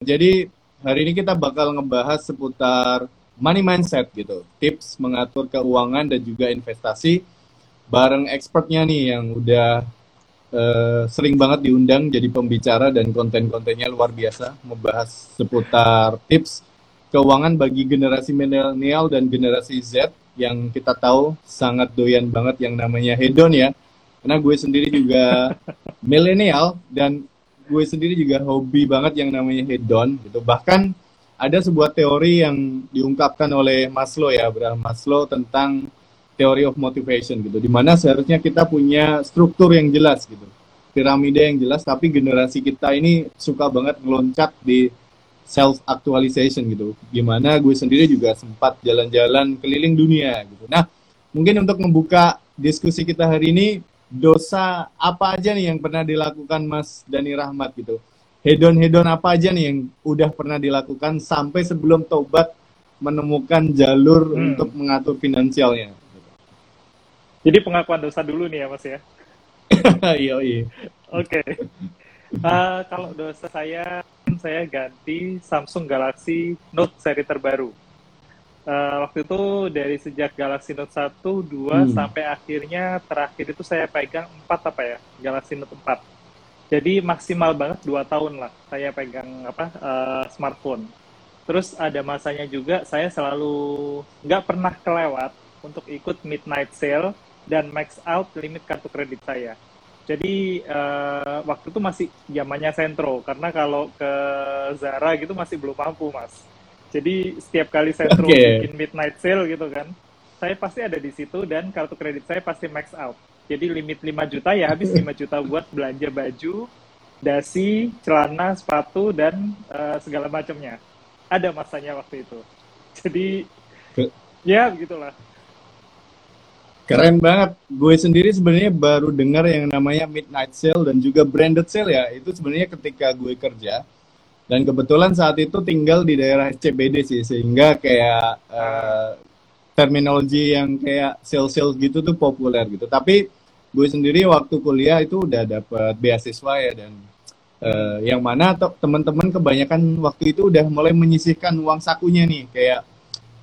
Jadi hari ini kita bakal ngebahas seputar money mindset gitu, tips mengatur keuangan dan juga investasi bareng expertnya nih yang udah uh, sering banget diundang jadi pembicara dan konten-kontennya luar biasa membahas seputar tips keuangan bagi generasi milenial dan generasi Z yang kita tahu sangat doyan banget yang namanya hedon ya. Karena gue sendiri juga milenial dan gue sendiri juga hobi banget yang namanya hedon gitu. Bahkan ada sebuah teori yang diungkapkan oleh Maslow ya, Abraham Maslow tentang theory of motivation gitu. Di mana seharusnya kita punya struktur yang jelas gitu. Piramida yang jelas, tapi generasi kita ini suka banget ngeloncat di self actualization gitu. Gimana gue sendiri juga sempat jalan-jalan keliling dunia gitu. Nah, mungkin untuk membuka diskusi kita hari ini dosa apa aja nih yang pernah dilakukan Mas Dani Rahmat gitu? Hedon-hedon apa aja nih yang udah pernah dilakukan sampai sebelum tobat menemukan jalur hmm. untuk mengatur finansialnya? Jadi pengakuan dosa dulu nih ya Mas ya? iya, iya. Oke. Uh, kalau dosa saya, saya ganti Samsung Galaxy Note seri terbaru uh, waktu itu dari sejak Galaxy Note 1, 2 hmm. sampai akhirnya terakhir itu saya pegang 4 apa ya? Galaxy Note 4. Jadi maksimal banget 2 tahun lah saya pegang apa uh, smartphone. Terus ada masanya juga saya selalu nggak pernah kelewat untuk ikut midnight sale dan max out limit kartu kredit saya. Jadi uh, waktu itu masih zamannya sentro karena kalau ke Zara gitu masih belum mampu mas. Jadi setiap kali saya okay. bikin midnight sale gitu kan, saya pasti ada di situ dan kartu kredit saya pasti max out. Jadi limit 5 juta ya habis 5 juta buat belanja baju, dasi, celana, sepatu dan uh, segala macamnya. Ada masanya waktu itu. Jadi Ke ya begitulah. Keren banget. Gue sendiri sebenarnya baru dengar yang namanya midnight sale dan juga branded sale ya. Itu sebenarnya ketika gue kerja dan kebetulan saat itu tinggal di daerah CBD sih sehingga kayak uh, terminologi yang kayak sales sales gitu tuh populer gitu. Tapi gue sendiri waktu kuliah itu udah dapet beasiswa ya dan uh, yang mana teman-teman kebanyakan waktu itu udah mulai menyisihkan uang sakunya nih. Kayak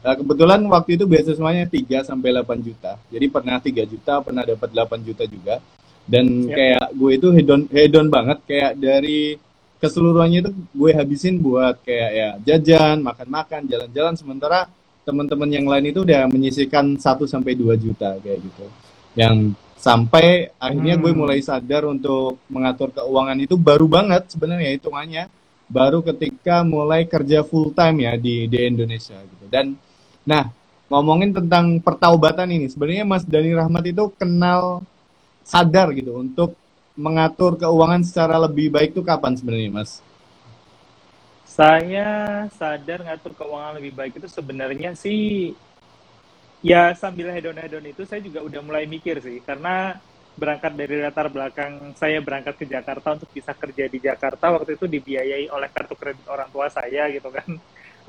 uh, kebetulan waktu itu beasiswanya 3 sampai 8 juta. Jadi pernah 3 juta pernah dapat 8 juta juga. Dan ya. kayak gue itu hedon hedon banget. Kayak dari keseluruhannya itu gue habisin buat kayak ya jajan, makan-makan, jalan-jalan sementara teman-teman yang lain itu udah menyisihkan 1 sampai 2 juta kayak gitu. Yang sampai akhirnya hmm. gue mulai sadar untuk mengatur keuangan itu baru banget sebenarnya hitungannya baru ketika mulai kerja full time ya di di Indonesia gitu. Dan nah, ngomongin tentang pertaubatan ini sebenarnya Mas Dani Rahmat itu kenal sadar gitu untuk mengatur keuangan secara lebih baik itu kapan sebenarnya, Mas? Saya sadar ngatur keuangan lebih baik itu sebenarnya sih ya sambil hedon-hedon itu saya juga udah mulai mikir sih. Karena berangkat dari latar belakang saya berangkat ke Jakarta untuk bisa kerja di Jakarta waktu itu dibiayai oleh kartu kredit orang tua saya gitu kan.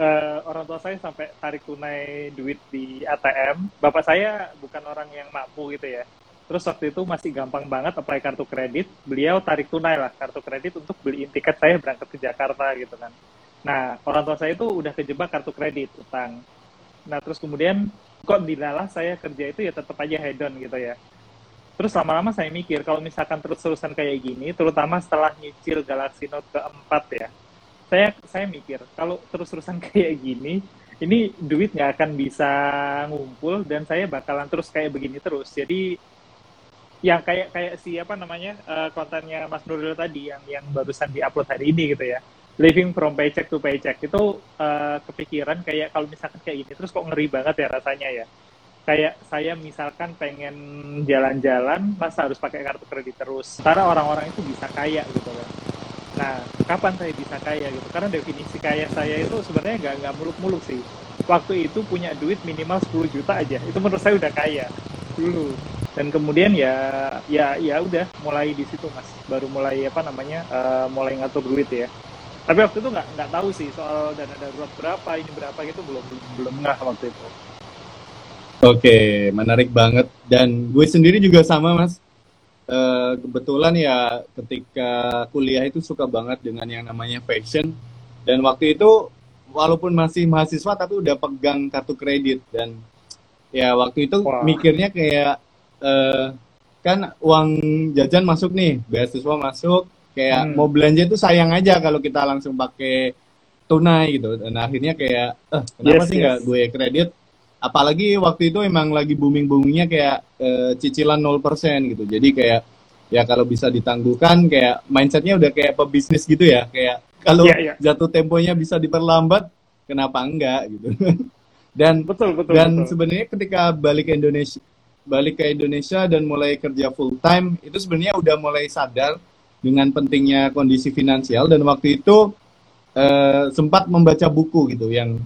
Uh, orang tua saya sampai tarik tunai duit di ATM bapak saya bukan orang yang mampu gitu ya Terus waktu itu masih gampang banget apply kartu kredit. Beliau tarik tunai lah kartu kredit untuk beliin tiket saya berangkat ke Jakarta gitu kan. Nah, orang tua saya itu udah kejebak kartu kredit, utang. Nah, terus kemudian kok dilalah saya kerja itu ya tetap aja hedon gitu ya. Terus lama-lama saya mikir, kalau misalkan terus-terusan kayak gini, terutama setelah nyicil Galaxy Note keempat ya, saya saya mikir, kalau terus-terusan kayak gini, ini duit nggak akan bisa ngumpul dan saya bakalan terus kayak begini terus. Jadi yang kayak kayak si apa namanya uh, kontennya Mas Nuril tadi yang yang barusan diupload hari ini gitu ya. Living from paycheck to paycheck. Itu uh, kepikiran kayak kalau misalkan kayak gini terus kok ngeri banget ya rasanya ya. Kayak saya misalkan pengen jalan-jalan masa harus pakai kartu kredit terus. Karena orang-orang itu bisa kaya gitu kan nah kapan saya bisa kaya gitu? Karena definisi kaya saya itu sebenarnya nggak nggak muluk-muluk sih. Waktu itu punya duit minimal 10 juta aja. Itu menurut saya udah kaya dulu dan kemudian ya ya ya udah mulai di situ mas. Baru mulai apa namanya uh, mulai ngatur duit ya. Tapi waktu itu nggak nggak tahu sih soal dana darurat berapa ini berapa gitu belum belum nggak waktu itu. Oke menarik banget. Dan gue sendiri juga sama mas. Uh, kebetulan ya ketika kuliah itu suka banget dengan yang namanya fashion. Dan waktu itu walaupun masih mahasiswa tapi udah pegang kartu kredit. Dan ya waktu itu Wah. mikirnya kayak eh, kan uang jajan masuk nih beasiswa masuk kayak Hmm. mau belanja itu sayang aja kalau kita langsung pakai tunai gitu dan akhirnya kayak eh kenapa Yes, sih yes. nggak gue kredit apalagi waktu itu emang lagi booming boomingnya kayak eh, cicilan 0% gitu jadi kayak ya kalau bisa ditangguhkan kayak mindsetnya udah kayak pebisnis gitu ya kayak kalau Iya, iya. jatuh temponya bisa diperlambat kenapa enggak gitu dan Betul, betul, dan sebenarnya ketika balik ke Indonesia balik ke Indonesia dan mulai kerja full time itu sebenarnya udah mulai sadar dengan pentingnya kondisi finansial. Dan waktu itu eh, sempat membaca buku gitu yang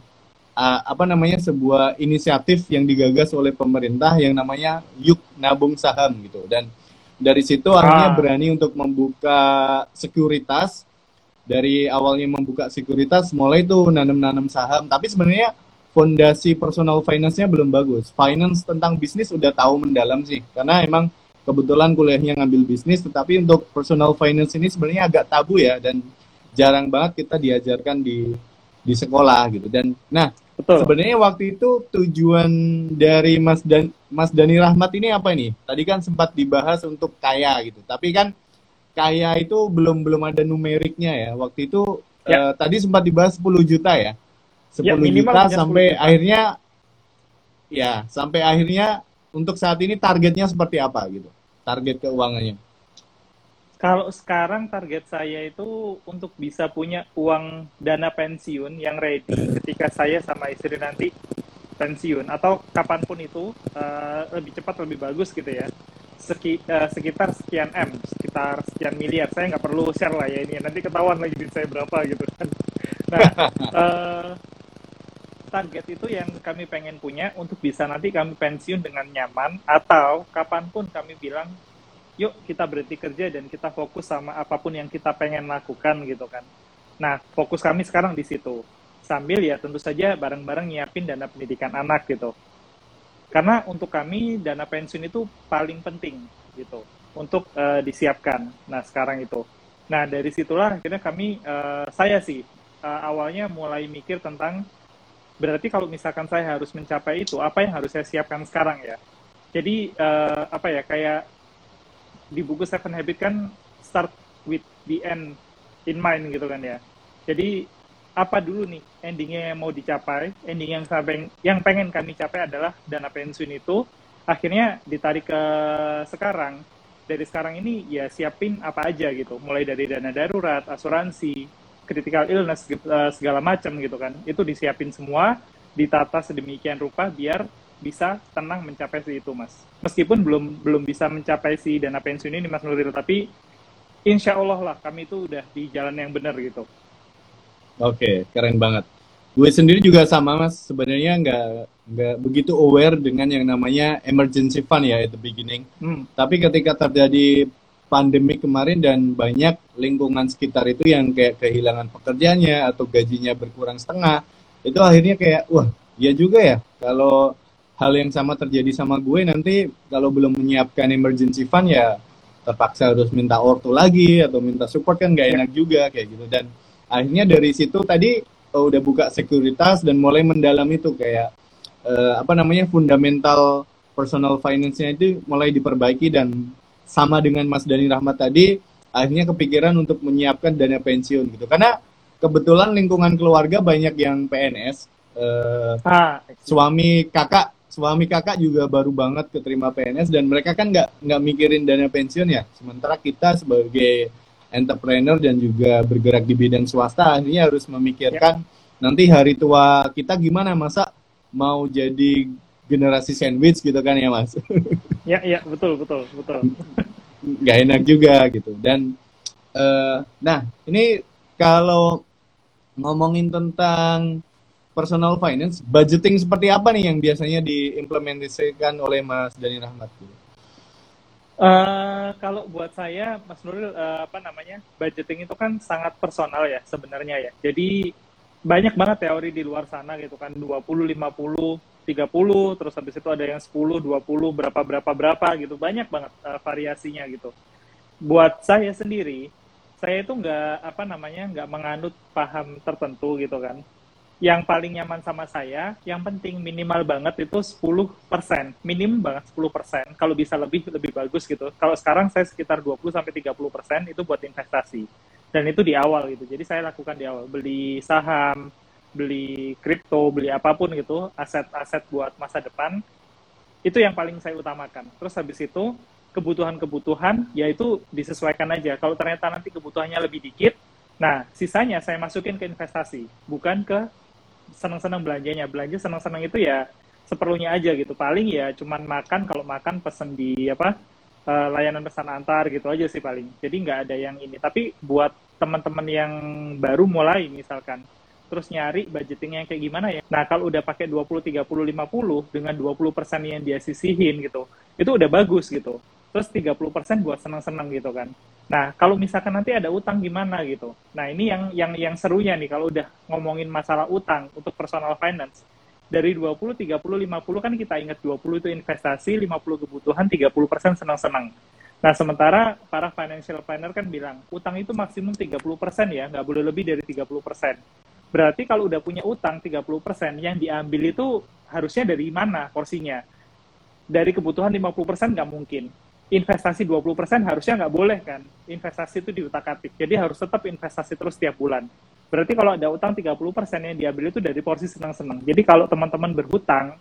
ah, apa namanya sebuah inisiatif yang digagas oleh pemerintah yang namanya Yuk Nabung Saham gitu. Dan dari situ akhirnya Ah. berani untuk membuka sekuritas. Dari awalnya membuka sekuritas mulai tuh nanam-nanam saham. Tapi sebenarnya fondasi personal finance-nya belum bagus. Finance tentang bisnis udah tahu mendalam sih, karena emang kebetulan kuliahnya ngambil bisnis, tetapi untuk personal finance ini sebenarnya agak tabu ya dan jarang banget kita diajarkan di di sekolah gitu. Dan nah Betul. sebenarnya waktu itu tujuan dari Mas dan Mas Dani Rahmat ini apa nih? Tadi kan sempat dibahas untuk kaya gitu, tapi kan kaya itu belum belum ada numeriknya ya. Waktu itu eh, Ya. tadi sempat dibahas 10 juta ya. 10 Ya, juta punya 10 sampai juta. akhirnya ya, sampai akhirnya untuk saat ini targetnya seperti apa gitu. Target keuangannya. Kalau sekarang target saya itu untuk bisa punya uang dana pensiun yang ready ketika saya sama istri nanti pensiun atau kapan pun itu eh, lebih cepat lebih bagus gitu ya. Seki- eh, sekitar sekian m, sekitar sekian miliar. Saya nggak perlu share lah ya ini. Nanti ketahuan lagi duit saya berapa gitu kan. Nah, eh, target itu yang kami pengen punya untuk bisa nanti kami pensiun dengan nyaman atau kapan pun kami bilang yuk kita berhenti kerja dan kita fokus sama apa pun yang kita pengen lakukan gitu kan. Nah, fokus kami sekarang di situ. Sambil ya tentu saja bareng-bareng nyiapin dana pendidikan anak gitu. Karena untuk kami dana pensiun itu paling penting gitu untuk eh, disiapkan. Nah, sekarang itu. Nah, dari situlah akhirnya kami eh, saya sih eh, awalnya mulai mikir tentang berarti kalau misalkan saya harus mencapai itu, apa yang harus saya siapkan sekarang ya? Jadi eh, apa ya kayak di buku Seven Habit kan start with the end in mind gitu kan ya. Jadi apa dulu nih endingnya yang mau dicapai, ending yang sampai yang pengen kami capai adalah dana pensiun itu akhirnya ditarik ke sekarang. Dari sekarang ini ya siapin apa aja gitu, mulai dari dana darurat, asuransi, critical illness eh, segala macam gitu kan. Itu disiapin semua, ditata sedemikian rupa biar bisa tenang mencapai si itu mas. Meskipun belum belum bisa mencapai si dana pensiun ini mas Nuril, tapi insya Allah lah kami itu udah di jalan yang benar gitu. Oke, keren banget. Gue sendiri juga sama mas, sebenarnya nggak nggak begitu aware dengan yang namanya emergency fund ya at the beginning. Hmm, Tapi ketika terjadi pandemi kemarin dan banyak lingkungan sekitar itu yang kayak kehilangan pekerjaannya atau gajinya berkurang setengah, itu akhirnya kayak wah, ya juga ya. Kalau hal yang sama terjadi sama gue nanti kalau belum menyiapkan emergency fund ya terpaksa harus minta ortu lagi atau minta support kan nggak enak juga kayak gitu dan akhirnya dari situ tadi oh, udah buka sekuritas dan mulai mendalam itu kayak eh, apa namanya fundamental personal finance-nya itu mulai diperbaiki dan sama dengan Mas Dani Rahmat tadi akhirnya kepikiran untuk menyiapkan dana pensiun gitu. Karena kebetulan lingkungan keluarga banyak yang PNS eh, ah, suami kakak suami kakak juga baru banget keterima PNS dan mereka kan nggak nggak mikirin dana pensiun ya. Sementara kita sebagai entrepreneur dan juga bergerak di bidang swasta akhirnya harus memikirkan nanti hari tua kita gimana masa mau jadi generasi sandwich gitu kan ya mas ya ya betul betul betul. nggak enak juga gitu dan eh, nah ini kalau ngomongin tentang personal finance budgeting seperti apa nih yang biasanya diimplementasikan oleh Mas Dani Rahmat gitu? Eh, kalau buat saya, Mas Nuril, eh, apa namanya, budgeting itu kan sangat personal ya sebenarnya ya. Jadi banyak banget teori di luar sana gitu kan, 20, 50, 30, terus habis itu ada yang 10, 20, berapa, berapa, berapa gitu. Banyak banget eh, variasinya gitu. Buat saya sendiri, saya itu nggak apa namanya nggak menganut paham tertentu gitu kan yang paling nyaman sama saya, yang penting minimal banget itu 10%, minim banget 10%, kalau bisa lebih lebih bagus gitu. Kalau sekarang saya sekitar 20 sampai 30% itu buat investasi. Dan itu di awal gitu. Jadi saya lakukan di awal, beli saham, beli kripto, beli apa pun gitu, aset-aset buat masa depan. Itu yang paling saya utamakan. Terus habis itu kebutuhan-kebutuhan yaitu disesuaikan aja. Kalau ternyata nanti kebutuhannya lebih dikit, nah sisanya saya masukin ke investasi, bukan ke senang-senang belanjanya belanja senang-senang itu ya seperlunya aja gitu paling ya cuman makan kalau makan pesen di apa uh, layanan pesan antar gitu aja sih paling jadi nggak ada yang ini tapi buat teman-teman yang baru mulai misalkan terus nyari budgetingnya yang kayak gimana ya nah kalau udah pakai 20 30 50 dengan 20 persen yang dia sisihin gitu itu udah bagus gitu terus 30 persen buat senang-senang gitu kan Nah, kalau misalkan nanti ada utang gimana gitu. Nah, ini yang yang yang serunya nih kalau udah ngomongin masalah utang untuk personal finance. Dari 20, 30, 50 kan kita ingat 20 itu investasi, 50 kebutuhan, 30% senang-senang. Nah, sementara para financial planner kan bilang, utang itu maksimum 30% ya, nggak boleh lebih dari 30%. Berarti kalau udah punya utang 30%, yang diambil itu harusnya dari mana porsinya? Dari kebutuhan 50% nggak mungkin investasi 20% harusnya nggak boleh kan. Investasi itu diutak-atik. Jadi harus tetap investasi terus setiap bulan. Berarti kalau ada utang 30% yang diambil itu dari porsi senang-senang. Jadi kalau teman-teman berhutang,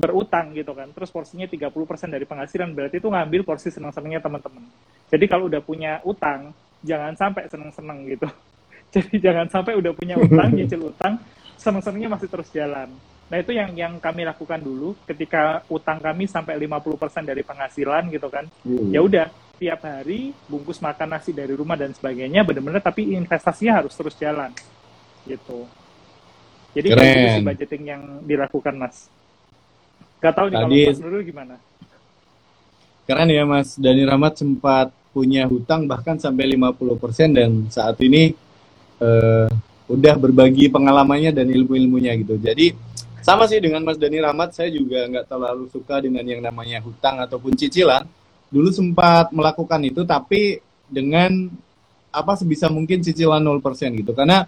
berutang gitu kan, terus porsinya 30% dari penghasilan, berarti itu ngambil porsi senang-senangnya teman-teman. Jadi kalau udah punya utang, jangan sampai senang-senang gitu. Jadi jangan sampai udah punya utang, nyicil utang, senang-senangnya masih terus jalan. Nah, itu yang yang kami lakukan dulu ketika utang kami sampai 50% dari penghasilan gitu kan. Hmm. Ya udah, tiap hari bungkus makan nasi dari rumah dan sebagainya benar-benar tapi investasinya harus terus jalan. Gitu. Jadi sih budgeting yang dilakukan, Mas. Gak tahu nih Tadi, kalau Mas Nurul gimana? Keren ya, Mas. Dani Rahmat sempat punya hutang bahkan sampai 50% dan saat ini uh, udah berbagi pengalamannya dan ilmu-ilmunya gitu. Jadi sama sih dengan Mas Dani Rahmat, saya juga nggak terlalu suka dengan yang namanya hutang ataupun cicilan. Dulu sempat melakukan itu, tapi dengan apa sebisa mungkin cicilan 0% gitu. Karena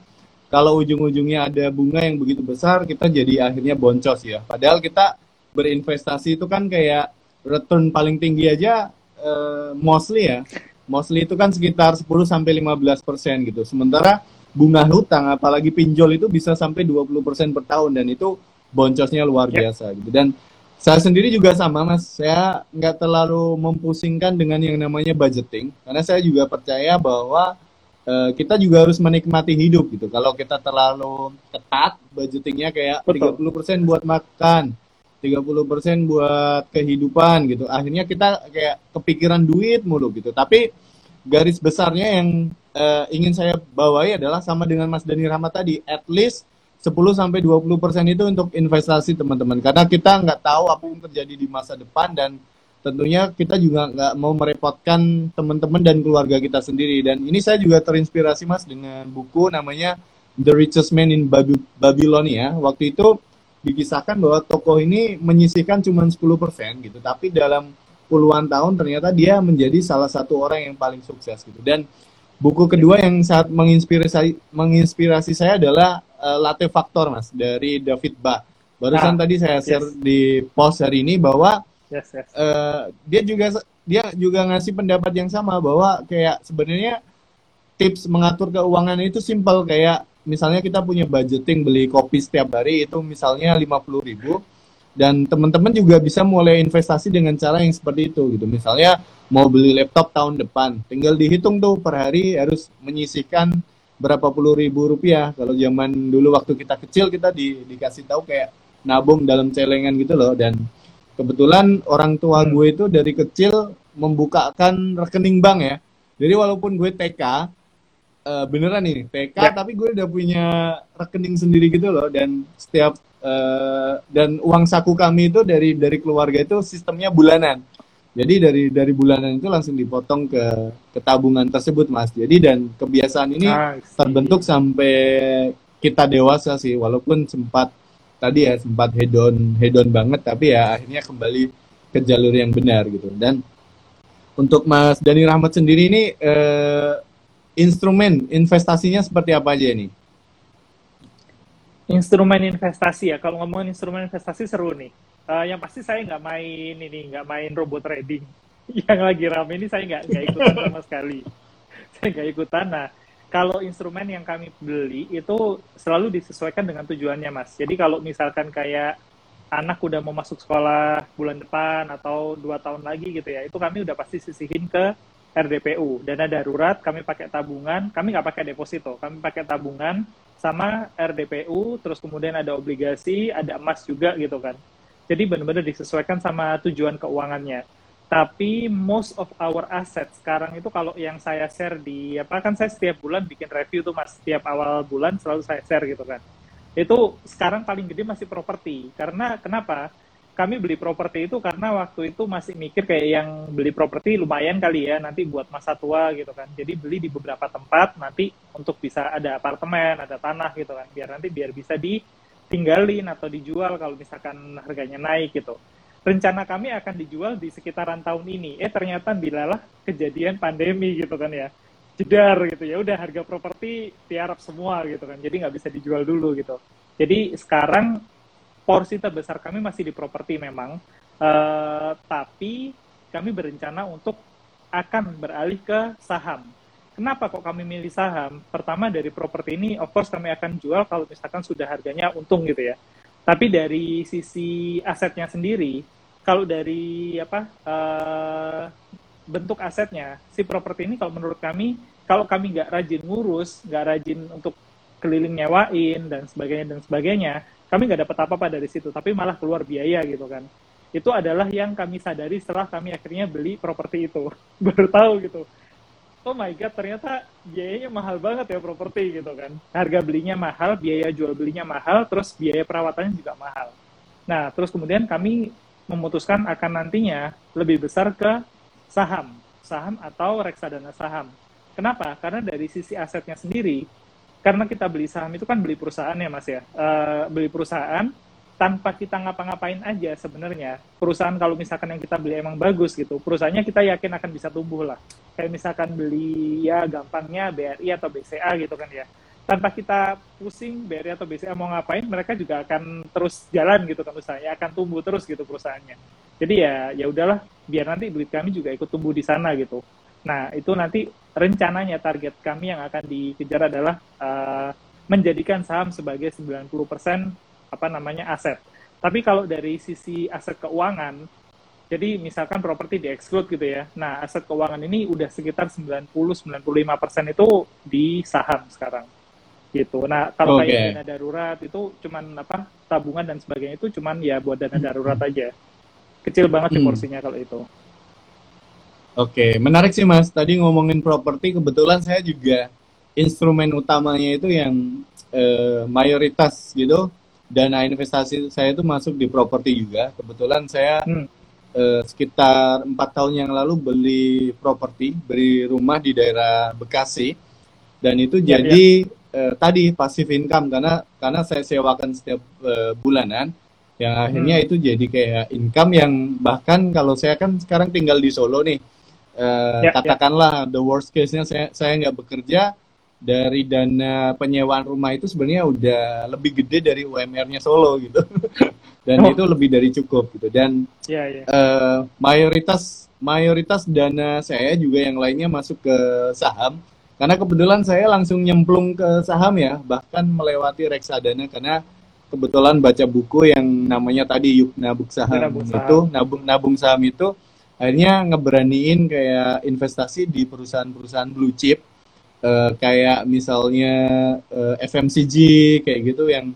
kalau ujung-ujungnya ada bunga yang begitu besar, kita jadi akhirnya boncos ya. Padahal kita berinvestasi itu kan kayak return paling tinggi aja uh, mostly ya. Mostly itu kan sekitar 10 sampai 15% gitu. Sementara bunga hutang apalagi pinjol itu bisa sampai 20% per tahun dan itu boncosnya luar biasa gitu. Dan saya sendiri juga sama mas. Saya nggak terlalu mempusingkan dengan yang namanya budgeting karena saya juga percaya bahwa uh, kita juga harus menikmati hidup gitu. Kalau kita terlalu ketat budgetingnya kayak Betul. 30% buat makan 30% buat kehidupan gitu. Akhirnya kita kayak kepikiran duit mulu gitu. Tapi garis besarnya yang uh, ingin saya bawahi adalah sama dengan Mas Dani Rahmat tadi at least 10 sampai 20 persen itu untuk investasi teman-teman. Karena kita nggak tahu apa yang terjadi di masa depan dan tentunya kita juga nggak mau merepotkan teman-teman dan keluarga kita sendiri. Dan ini saya juga terinspirasi mas dengan buku namanya The Richest Man in Babylonia. Waktu itu dikisahkan bahwa tokoh ini menyisihkan cuma 10% gitu. Tapi dalam puluhan tahun ternyata dia menjadi salah satu orang yang paling sukses gitu dan buku kedua yang sangat menginspirasi menginspirasi saya adalah uh, latte faktor mas dari David Ba. Barusan ah, tadi saya share yes. di post hari ini bahwa yes, yes. Uh, dia juga dia juga ngasih pendapat yang sama bahwa kayak sebenarnya tips mengatur keuangan itu simpel kayak misalnya kita punya budgeting beli kopi setiap hari itu misalnya 50 ribu dan teman-teman juga bisa mulai investasi dengan cara yang seperti itu gitu misalnya mau beli laptop tahun depan tinggal dihitung tuh per hari harus menyisihkan berapa puluh ribu rupiah. Kalau zaman dulu waktu kita kecil kita di, dikasih tahu kayak nabung dalam celengan gitu loh. Dan kebetulan orang tua hmm. gue itu dari kecil membukakan rekening bank ya. Jadi walaupun gue TK, uh, eh, beneran nih TK, ya. tapi gue udah punya rekening sendiri gitu loh. Dan setiap uh, dan uang saku kami itu dari dari keluarga itu sistemnya bulanan. Jadi dari dari bulanan itu langsung dipotong ke ke tabungan tersebut, Mas. Jadi dan kebiasaan ini ah, terbentuk sampai kita dewasa sih, walaupun sempat tadi ya sempat hedon hedon banget, tapi ya akhirnya kembali ke jalur yang benar gitu. Dan untuk Mas Dani Rahmat sendiri ini eh, instrumen investasinya seperti apa aja nih? Instrumen investasi ya, kalau ngomongin instrumen investasi seru nih. Uh, yang pasti saya nggak main ini, nggak main robot trading. yang lagi rame ini saya nggak nggak ikutan sama sekali. saya nggak ikutan. Nah, kalau instrumen yang kami beli itu selalu disesuaikan dengan tujuannya, Mas. Jadi kalau misalkan kayak anak udah mau masuk sekolah bulan depan atau dua tahun lagi gitu ya, itu kami udah pasti sisihin ke RDPU, dana darurat, kami pakai tabungan, kami nggak pakai deposito, kami pakai tabungan sama RDPU, terus kemudian ada obligasi, ada emas juga gitu kan. Jadi benar-benar disesuaikan sama tujuan keuangannya. Tapi most of our assets sekarang itu kalau yang saya share di apa kan saya setiap bulan bikin review tuh mas setiap awal bulan selalu saya share gitu kan itu sekarang paling gede masih properti. Karena kenapa? Kami beli properti itu karena waktu itu masih mikir kayak yang beli properti lumayan kali ya nanti buat masa tua gitu kan. Jadi beli di beberapa tempat nanti untuk bisa ada apartemen, ada tanah gitu kan. Biar nanti biar bisa ditinggalin atau dijual kalau misalkan harganya naik gitu. Rencana kami akan dijual di sekitaran tahun ini. Eh ternyata bilalah kejadian pandemi gitu kan ya jedar gitu ya udah harga properti tiarap semua gitu kan jadi nggak bisa dijual dulu gitu jadi sekarang porsi terbesar kami masih di properti memang. Uh, tapi kami berencana untuk akan beralih ke saham. Kenapa kok kami milih saham? Pertama dari properti ini of course kami akan jual kalau misalkan sudah harganya untung gitu ya. Tapi dari sisi asetnya sendiri kalau dari apa uh, bentuk asetnya si properti ini kalau menurut kami kalau kami nggak rajin ngurus nggak rajin untuk keliling nyewain dan sebagainya dan sebagainya kami nggak dapat apa-apa dari situ tapi malah keluar biaya gitu kan. Itu adalah yang kami sadari setelah kami akhirnya beli properti itu. Baru tahu gitu. Oh my god ternyata biayanya mahal banget ya properti gitu kan. Harga belinya mahal biaya jual belinya mahal terus biaya perawatannya juga mahal. Nah terus kemudian kami memutuskan akan nantinya lebih besar ke saham, saham atau reksadana saham. Kenapa? Karena dari sisi asetnya sendiri, karena kita beli saham itu kan beli perusahaan ya mas ya, uh, beli perusahaan tanpa kita ngapa-ngapain aja sebenarnya. Perusahaan kalau misalkan yang kita beli emang bagus gitu perusahaannya kita yakin akan bisa tumbuh lah. Kayak misalkan beli ya gampangnya BRI atau BCA gitu kan ya. Tanpa kita pusing BRI atau BCA mau ngapain mereka juga akan terus jalan gitu kan usahanya akan tumbuh terus gitu perusahaannya. Jadi ya ya udahlah biar nanti duit kami juga ikut tumbuh di sana gitu. Nah itu nanti rencananya target kami yang akan dikejar adalah uh, menjadikan saham sebagai 90% apa namanya aset tapi kalau dari sisi aset keuangan jadi misalkan properti di exclude gitu ya nah aset keuangan ini udah sekitar 90-95% itu di saham sekarang gitu. Nah kalau okay. kayak dana darurat itu cuman apa tabungan dan sebagainya itu cuman ya buat dana darurat aja kecil banget sih hmm. porsinya kalau itu. Oke, okay. menarik sih mas. Tadi ngomongin properti, kebetulan saya juga instrumen utamanya itu yang eh, mayoritas gitu dana investasi saya itu masuk di properti juga. Kebetulan saya hmm. eh, sekitar empat tahun yang lalu beli properti, beli rumah di daerah Bekasi, dan itu ya, jadi ya. Eh, tadi pasif income karena karena saya sewakan setiap eh, bulanan yang akhirnya hmm. itu jadi kayak income yang bahkan kalau saya kan sekarang tinggal di Solo nih uh, ya, katakanlah ya. the worst case-nya saya saya nggak bekerja dari dana penyewaan rumah itu sebenarnya udah lebih gede dari UMR-nya Solo gitu dan oh. itu lebih dari cukup gitu dan ya, ya. Uh, mayoritas mayoritas dana saya juga yang lainnya masuk ke saham karena kebetulan saya langsung nyemplung ke saham ya bahkan melewati reksadana karena kebetulan baca buku yang namanya tadi yuk nabung saham, nabung saham. itu nabung nabung saham itu akhirnya ngeberaniin kayak investasi di perusahaan-perusahaan blue chip uh, kayak misalnya uh, eh, FMCG kayak gitu yang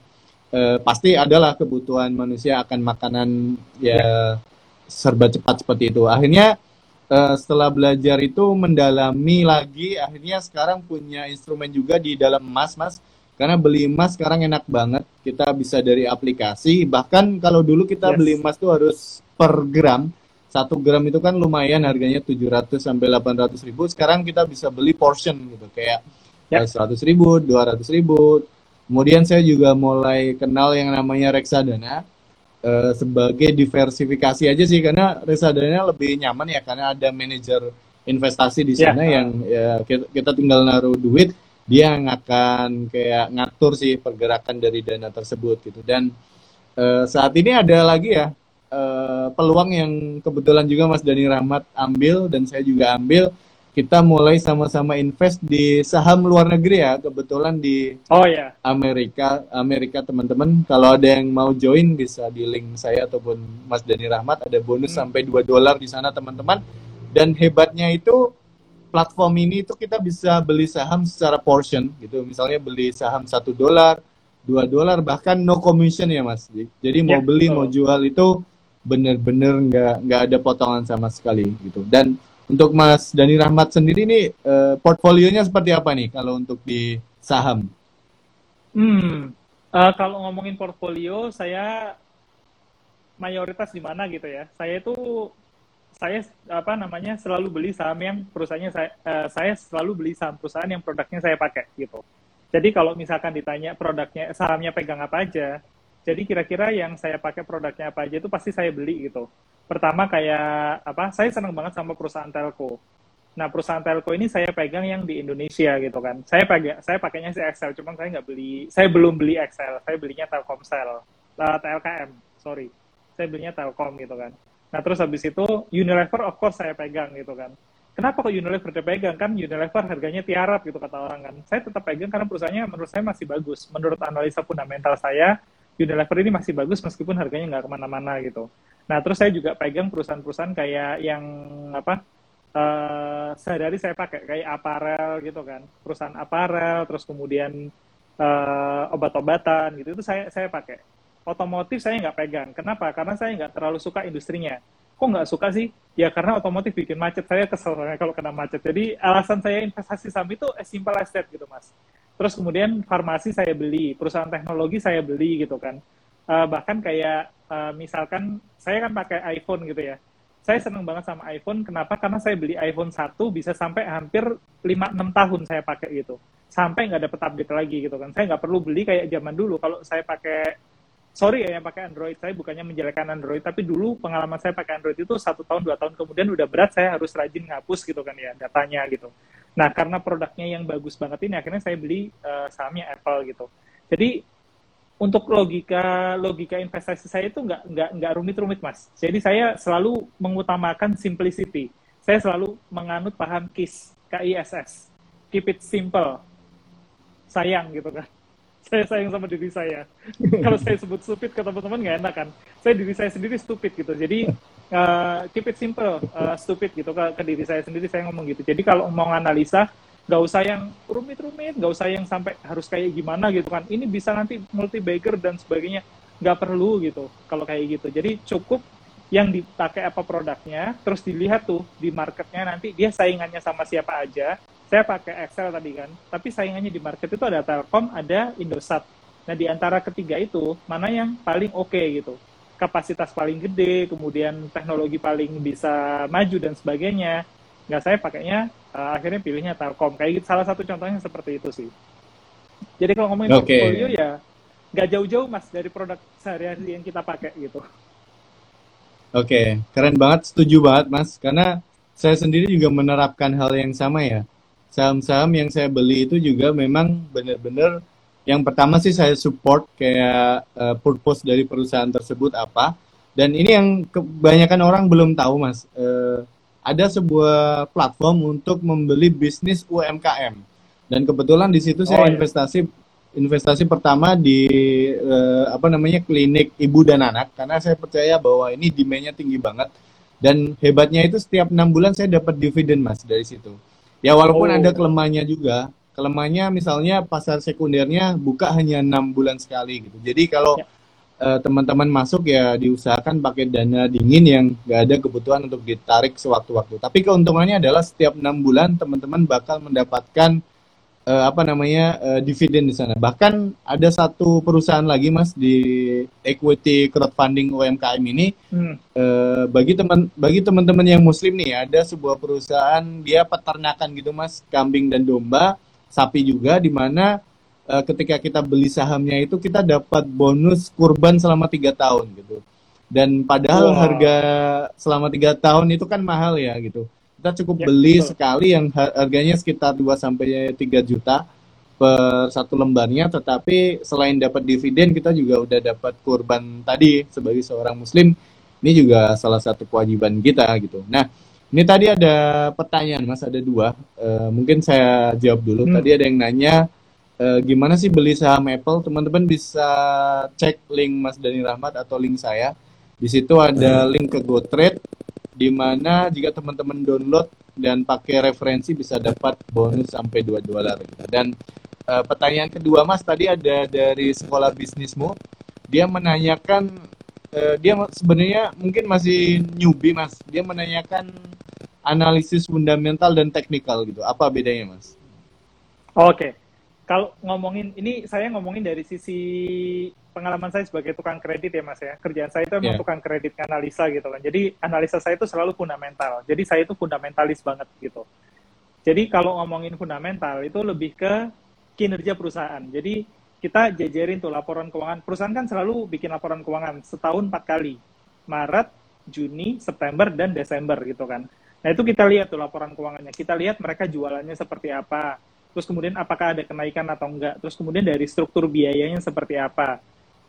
uh, pasti adalah kebutuhan manusia akan makanan ya serba cepat seperti itu akhirnya uh, setelah belajar itu mendalami lagi akhirnya sekarang punya instrumen juga di dalam emas mas karena beli emas sekarang enak banget. Kita bisa dari aplikasi. Bahkan kalau dulu kita yes. beli emas tuh harus per gram. Satu gram itu kan lumayan harganya 700 sampai 800 ribu. Sekarang kita bisa beli portion gitu. Kayak yep. 100 ribu, 200 ribu. Kemudian saya juga mulai kenal yang namanya reksadana. Uh, sebagai diversifikasi aja sih karena reksadana lebih nyaman ya karena ada manajer investasi di sana yeah. yang ya kita, kita tinggal naruh duit dia yang akan kayak ngatur sih pergerakan dari dana tersebut gitu dan uh, saat ini ada lagi ya uh, peluang yang kebetulan juga Mas Dani Rahmat ambil dan saya juga ambil kita mulai sama-sama invest di saham luar negeri ya kebetulan di oh ya Amerika Amerika teman-teman. Kalau ada yang mau join bisa di link saya ataupun Mas Dani Rahmat. Ada bonus hmm. sampai 2 dolar di sana teman-teman. Dan hebatnya itu platform ini itu kita bisa beli saham secara portion gitu. Misalnya beli saham satu dolar dua dolar bahkan no commission ya mas. Jadi mau ya, beli mau jual itu bener-bener nggak nggak ada potongan sama sekali gitu dan untuk Mas Dani Rahmat sendiri nih uh, portfolionya seperti apa nih kalau untuk di saham? Hmm, uh, kalau ngomongin portfolio saya mayoritas di mana gitu ya. Saya itu saya apa namanya selalu beli saham yang perusahaannya saya uh, saya selalu beli saham perusahaan yang produknya saya pakai gitu. Jadi kalau misalkan ditanya produknya sahamnya pegang apa aja, jadi kira-kira yang saya pakai produknya apa aja itu pasti saya beli gitu. Pertama kayak apa saya senang banget sama perusahaan telco. Nah perusahaan telco ini saya pegang yang di Indonesia gitu kan. Saya pakai saya pakainya si Excel cuman saya nggak beli saya belum beli Excel. Saya belinya Telkomsel uh, TLKM sorry. Saya belinya Telkom gitu kan. Nah terus habis itu Unilever of course saya pegang gitu kan. Kenapa kok Unilever dipegang? Kan Unilever harganya tiarap gitu kata orang kan. Saya tetap pegang karena perusahaannya menurut saya masih bagus. Menurut analisa fundamental saya Unilever ini masih bagus meskipun harganya nggak ke mana-mana gitu Nah, terus saya juga pegang perusahaan-perusahaan kayak yang apa uh, sehari-hari saya pakai kayak aparel gitu kan, perusahaan aparel, terus kemudian uh, obat-obatan gitu itu saya saya pakai. Otomotif saya nggak pegang. Kenapa? Karena saya nggak terlalu suka industrinya. Kok nggak suka sih? Ya karena otomotif bikin macet. Saya kesel kalau kena macet. Jadi alasan saya investasi saham itu as simple as that gitu mas. Terus kemudian farmasi saya beli, perusahaan teknologi saya beli gitu kan. Uh, bahkan kayak uh, misalkan saya kan pakai iPhone gitu ya. Saya seneng banget sama iPhone kenapa? Karena saya beli iPhone 1 bisa sampai hampir 5-6 tahun saya pakai gitu. Sampai nggak dapet update lagi gitu kan. Saya nggak perlu beli kayak zaman dulu. Kalau saya pakai sorry ya yang pakai Android saya bukannya menjelekkan Android tapi dulu pengalaman saya pakai Android itu satu tahun dua tahun kemudian udah berat saya harus rajin ngapus gitu kan ya datanya gitu nah karena produknya yang bagus banget ini akhirnya saya beli uh, sahamnya Apple gitu jadi untuk logika logika investasi saya itu nggak nggak nggak rumit-rumit mas. Jadi saya selalu mengutamakan simplicity. Saya selalu menganut paham KISS, KISS, keep it simple. Sayang gitu kan. Saya sayang sama diri saya. Kalau saya sebut stupid ke teman-teman nggak enak kan. Saya diri saya sendiri stupid gitu. Jadi uh, keep it simple, uh, stupid gitu ke, ke diri saya sendiri saya ngomong gitu. Jadi kalau mau analisa nggak usah yang rumit-rumit, nggak usah yang sampai harus kayak gimana gitu kan. Ini bisa nanti multi bagger dan sebagainya, nggak perlu gitu kalau kayak gitu. Jadi cukup yang dipakai apa produknya, terus dilihat tuh di marketnya nanti dia saingannya sama siapa aja. Saya pakai Excel tadi kan, tapi saingannya di market itu ada Telkom, ada Indosat. Nah di antara ketiga itu mana yang paling oke okay, gitu kapasitas paling gede, kemudian teknologi paling bisa maju dan sebagainya. Nggak saya pakainya uh, akhirnya pilihnya Telkom. Kayak gitu salah satu contohnya seperti itu sih. Jadi kalau ngomongin okay. portfolio ya nggak jauh-jauh mas dari produk sehari-hari yang kita pakai gitu. Oke okay. keren banget setuju banget mas. Karena saya sendiri juga menerapkan hal yang sama ya. Saham-saham yang saya beli itu juga memang benar-benar yang pertama sih saya support kayak uh, purpose dari perusahaan tersebut apa dan ini yang kebanyakan orang belum tahu mas uh, ada sebuah platform untuk membeli bisnis UMKM. Dan kebetulan di situ saya oh, iya. investasi investasi pertama di uh, apa namanya klinik ibu dan anak karena saya percaya bahwa ini demandnya tinggi banget dan hebatnya itu setiap enam bulan saya dapat dividen mas dari situ. Ya walaupun oh. ada kelemahannya juga, kelemahannya misalnya pasar sekundernya buka hanya enam bulan sekali gitu. Jadi kalau ya uh, teman-teman masuk ya diusahakan pakai dana dingin yang nggak ada kebutuhan untuk ditarik sewaktu-waktu. Tapi keuntungannya adalah setiap enam bulan teman-teman bakal mendapatkan uh, apa namanya uh, dividen di sana. Bahkan ada satu perusahaan lagi mas di equity crowdfunding UMKM ini hmm. uh, bagi teman bagi teman-teman yang muslim nih ada sebuah perusahaan dia peternakan gitu mas kambing dan domba sapi juga di mana uh, ketika kita beli sahamnya itu kita dapat bonus kurban selama tiga tahun gitu dan padahal wow. harga selama tiga tahun itu kan mahal ya gitu kita cukup Ya, beli betul. sekali yang har- harganya sekitar 2 sampai 3 juta per satu lembarnya, tetapi selain dapat dividen kita juga udah dapat kurban tadi sebagai seorang muslim. Ini juga salah satu kewajiban kita gitu. Nah, ini tadi ada pertanyaan Mas, ada dua. Eh, mungkin saya jawab dulu. Hmm. Tadi ada yang nanya eh, gimana sih beli saham Apple? Teman-teman bisa cek link Mas Dani Rahmat atau link saya. Di situ ada link ke GoTrade di mana jika teman-teman download dan pakai referensi bisa dapat bonus sampai 2 dolar. Dan eh, pertanyaan kedua Mas tadi ada dari sekolah bisnismu. Dia menanyakan eh, dia sebenarnya mungkin masih newbie Mas. Dia menanyakan analisis fundamental dan teknikal gitu. Apa bedanya Mas? Oke. Kalau ngomongin ini saya ngomongin dari sisi pengalaman saya sebagai tukang kredit ya Mas ya. Kerjaan saya itu emang Iya. tukang kredit analisa gitu kan. Jadi analisa saya itu selalu fundamental. Jadi saya itu fundamentalis banget gitu. Jadi kalau ngomongin fundamental itu lebih ke kinerja perusahaan. Jadi kita jajarin tuh laporan keuangan. Perusahaan kan selalu bikin laporan keuangan setahun empat kali. Maret, Juni, September, dan Desember gitu kan. Nah itu kita lihat tuh laporan keuangannya. Kita lihat mereka jualannya seperti apa. Terus kemudian apakah ada kenaikan atau enggak. Terus kemudian dari struktur biayanya seperti apa.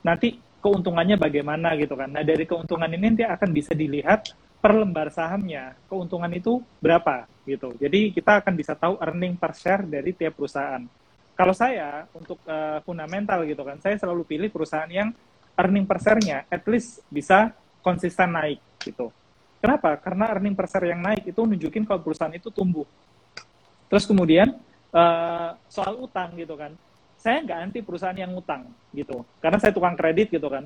Nanti keuntungannya bagaimana gitu kan. Nah dari keuntungan ini nanti akan bisa dilihat per lembar sahamnya keuntungan itu berapa gitu. Jadi kita akan bisa tahu earning per share dari tiap perusahaan. Kalau saya untuk eh, fundamental gitu kan, saya selalu pilih perusahaan yang earning per share-nya at least bisa konsisten naik gitu. Kenapa? Karena earning per share yang naik itu nunjukin kalau perusahaan itu tumbuh. Terus kemudian eh, soal utang gitu kan, saya nggak anti perusahaan yang utang gitu, karena saya tukang kredit gitu kan.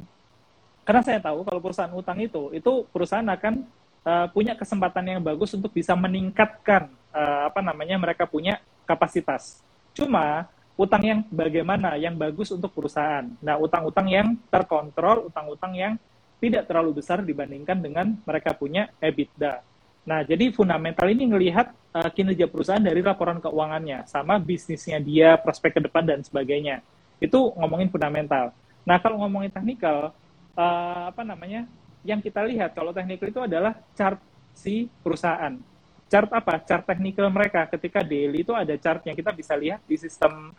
Karena saya tahu kalau perusahaan utang itu, itu perusahaan akan eh, punya kesempatan yang bagus untuk bisa meningkatkan eh, apa namanya mereka punya kapasitas. Cuma utang yang bagaimana yang bagus untuk perusahaan. Nah, utang-utang yang terkontrol, utang-utang yang tidak terlalu besar dibandingkan dengan mereka punya EBITDA. Nah, jadi fundamental ini ngelihat uh, kinerja perusahaan dari laporan keuangannya, sama bisnisnya dia, prospek ke depan dan sebagainya. Itu ngomongin fundamental. Nah, kalau ngomongin teknikal, uh, apa namanya? Yang kita lihat kalau teknikal itu adalah chart si perusahaan. Chart apa? Chart teknikal mereka. Ketika daily itu ada chart yang kita bisa lihat di sistem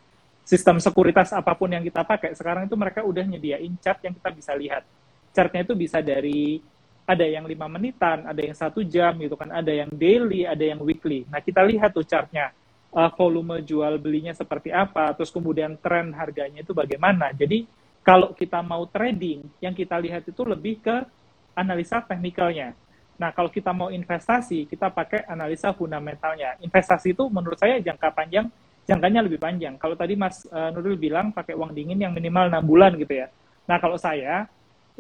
sistem sekuritas apa pun yang kita pakai. Sekarang itu mereka udah nyediain chart yang kita bisa lihat. Chartnya itu bisa dari ada yang lima menitan, ada yang satu jam gitu kan, ada yang daily, ada yang weekly. Nah kita lihat tuh chartnya, uh, volume jual belinya seperti apa, terus kemudian tren harganya itu bagaimana. Jadi kalau kita mau trading, yang kita lihat itu lebih ke analisa teknikalnya. Nah kalau kita mau investasi, kita pakai analisa fundamentalnya. Investasi itu menurut saya jangka panjang, jangkanya lebih panjang. Kalau tadi Mas uh, Nurul bilang pakai uang dingin yang minimal 6 bulan gitu ya. Nah kalau saya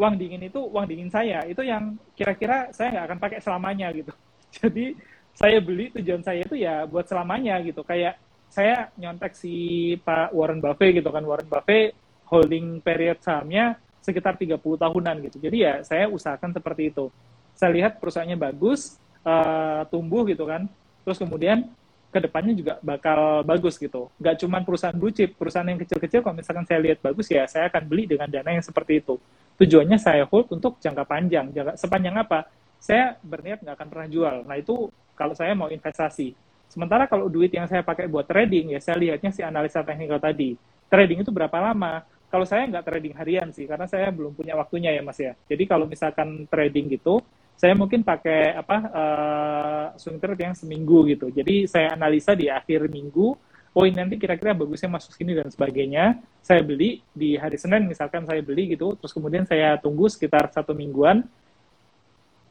uang dingin itu uang dingin saya itu yang kira-kira saya nggak akan pakai selamanya gitu. Jadi saya beli tujuan saya itu ya buat selamanya gitu. Kayak saya nyontek si Pak Warren Buffett gitu kan. Warren Buffett holding period sahamnya sekitar 30 tahunan gitu. Jadi ya saya usahakan seperti itu. Saya lihat perusahaannya bagus, uh, tumbuh gitu kan. Terus kemudian ke depannya juga bakal bagus gitu. Nggak cuma perusahaan blue chip, perusahaan yang kecil-kecil kalau misalkan saya lihat bagus ya saya akan beli dengan dana yang seperti itu. Tujuannya saya hold untuk jangka panjang. Jangka, sepanjang apa? Saya berniat nggak akan pernah jual. Nah itu kalau saya mau investasi. Sementara kalau duit yang saya pakai buat trading ya saya lihatnya si analisa teknikal tadi. Trading itu berapa lama? Kalau saya nggak trading harian sih, karena saya belum punya waktunya ya mas ya. Jadi kalau misalkan trading gitu, saya mungkin pakai apa uh, swing trade yang seminggu gitu. Jadi saya analisa di akhir minggu, oh ini nanti kira-kira bagusnya masuk sini dan sebagainya. Saya beli di hari Senin misalkan saya beli gitu, terus kemudian saya tunggu sekitar satu mingguan.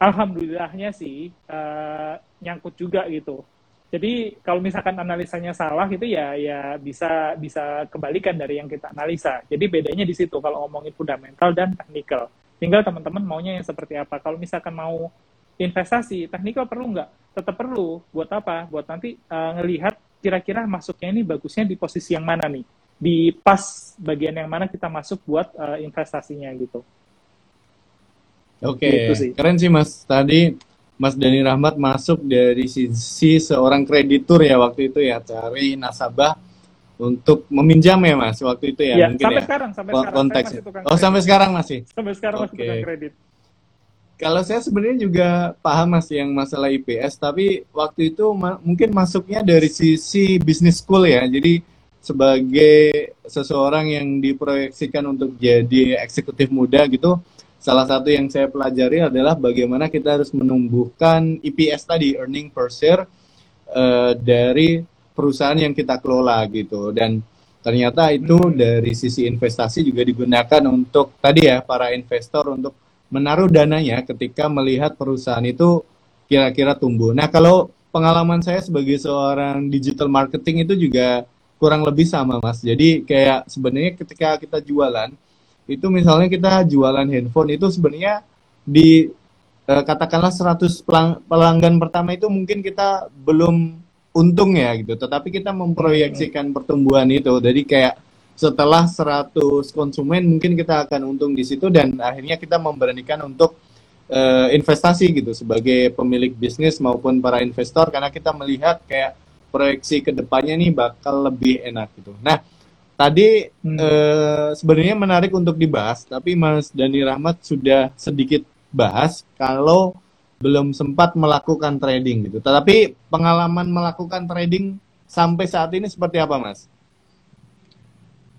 Alhamdulillahnya sih uh, nyangkut juga gitu. Jadi kalau misalkan analisanya salah itu ya ya bisa bisa kebalikan dari yang kita analisa. Jadi bedanya di situ kalau ngomongin fundamental dan teknikal. Tinggal teman-teman maunya yang seperti apa. Kalau misalkan mau investasi, teknikal perlu nggak? Tetap perlu. Buat apa? Buat nanti uh, ngelihat kira-kira masuknya ini bagusnya di posisi yang mana nih? Di pas bagian yang mana kita masuk buat uh, investasinya gitu. Oke, okay. keren sih Mas. Tadi Mas Dani Rahmat masuk dari sisi seorang kreditur ya waktu itu ya, cari nasabah untuk meminjam ya Mas waktu itu ya, ya mungkin sampai ya. sekarang sampai Konteks. sekarang saya masih tukang Oh, sampai sekarang masih. sampai sekarang Oke. masih tukang kredit. kalau saya sebenarnya juga paham mas yang masalah IPS, tapi waktu itu ma mungkin masuknya dari sisi bisnis school ya. Jadi sebagai seseorang yang diproyeksikan untuk jadi eksekutif muda gitu, salah satu yang saya pelajari adalah bagaimana kita harus menumbuhkan IPS tadi, earning per share uh, dari perusahaan yang kita kelola gitu. Dan ternyata itu dari sisi investasi juga digunakan untuk tadi ya para investor untuk menaruh dananya ketika melihat perusahaan itu kira-kira tumbuh. Nah, kalau pengalaman saya sebagai seorang digital marketing itu juga kurang lebih sama, Mas. Jadi kayak sebenarnya ketika kita jualan, itu misalnya kita jualan handphone itu sebenarnya di eh, katakanlah 100 pelanggan pertama itu mungkin kita belum untung ya gitu, tetapi kita memproyeksikan pertumbuhan itu. Jadi kayak setelah 100 konsumen mungkin kita akan untung di situ dan akhirnya kita memberanikan untuk uh, investasi gitu sebagai pemilik bisnis maupun para investor karena kita melihat kayak proyeksi ke depannya nih bakal lebih enak gitu. Nah tadi hmm. uh, sebenarnya menarik untuk dibahas tapi Mas Dani Rahmat sudah sedikit bahas kalau belum sempat melakukan trading gitu. Tetapi pengalaman melakukan trading sampai saat ini seperti apa Mas?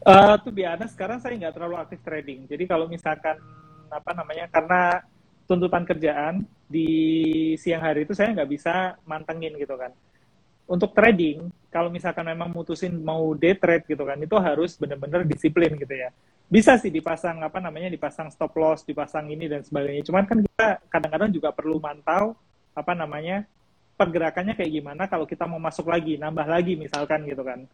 Uh, tuh biasa sekarang saya nggak terlalu aktif trading. Jadi kalau misalkan apa namanya karena tuntutan kerjaan di siang hari itu saya nggak bisa mantengin gitu kan. Untuk trading, kalau misalkan memang mutusin mau day trade gitu kan, itu harus benar-benar disiplin gitu ya. Bisa sih dipasang apa namanya, dipasang stop loss, dipasang ini dan sebagainya. Cuman kan kita kadang-kadang juga perlu mantau apa namanya pergerakannya kayak gimana kalau kita mau masuk lagi, nambah lagi misalkan gitu kan.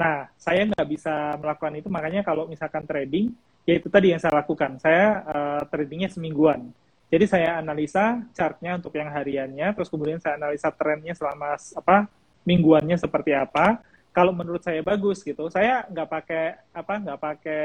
Nah, saya nggak bisa melakukan itu, makanya kalau misalkan trading, ya itu tadi yang saya lakukan. Saya uh, tradingnya semingguan. Jadi saya analisa chartnya untuk yang hariannya, terus kemudian saya analisa trennya selama apa mingguannya seperti apa. Kalau menurut saya bagus gitu, saya nggak pakai apa nggak pakai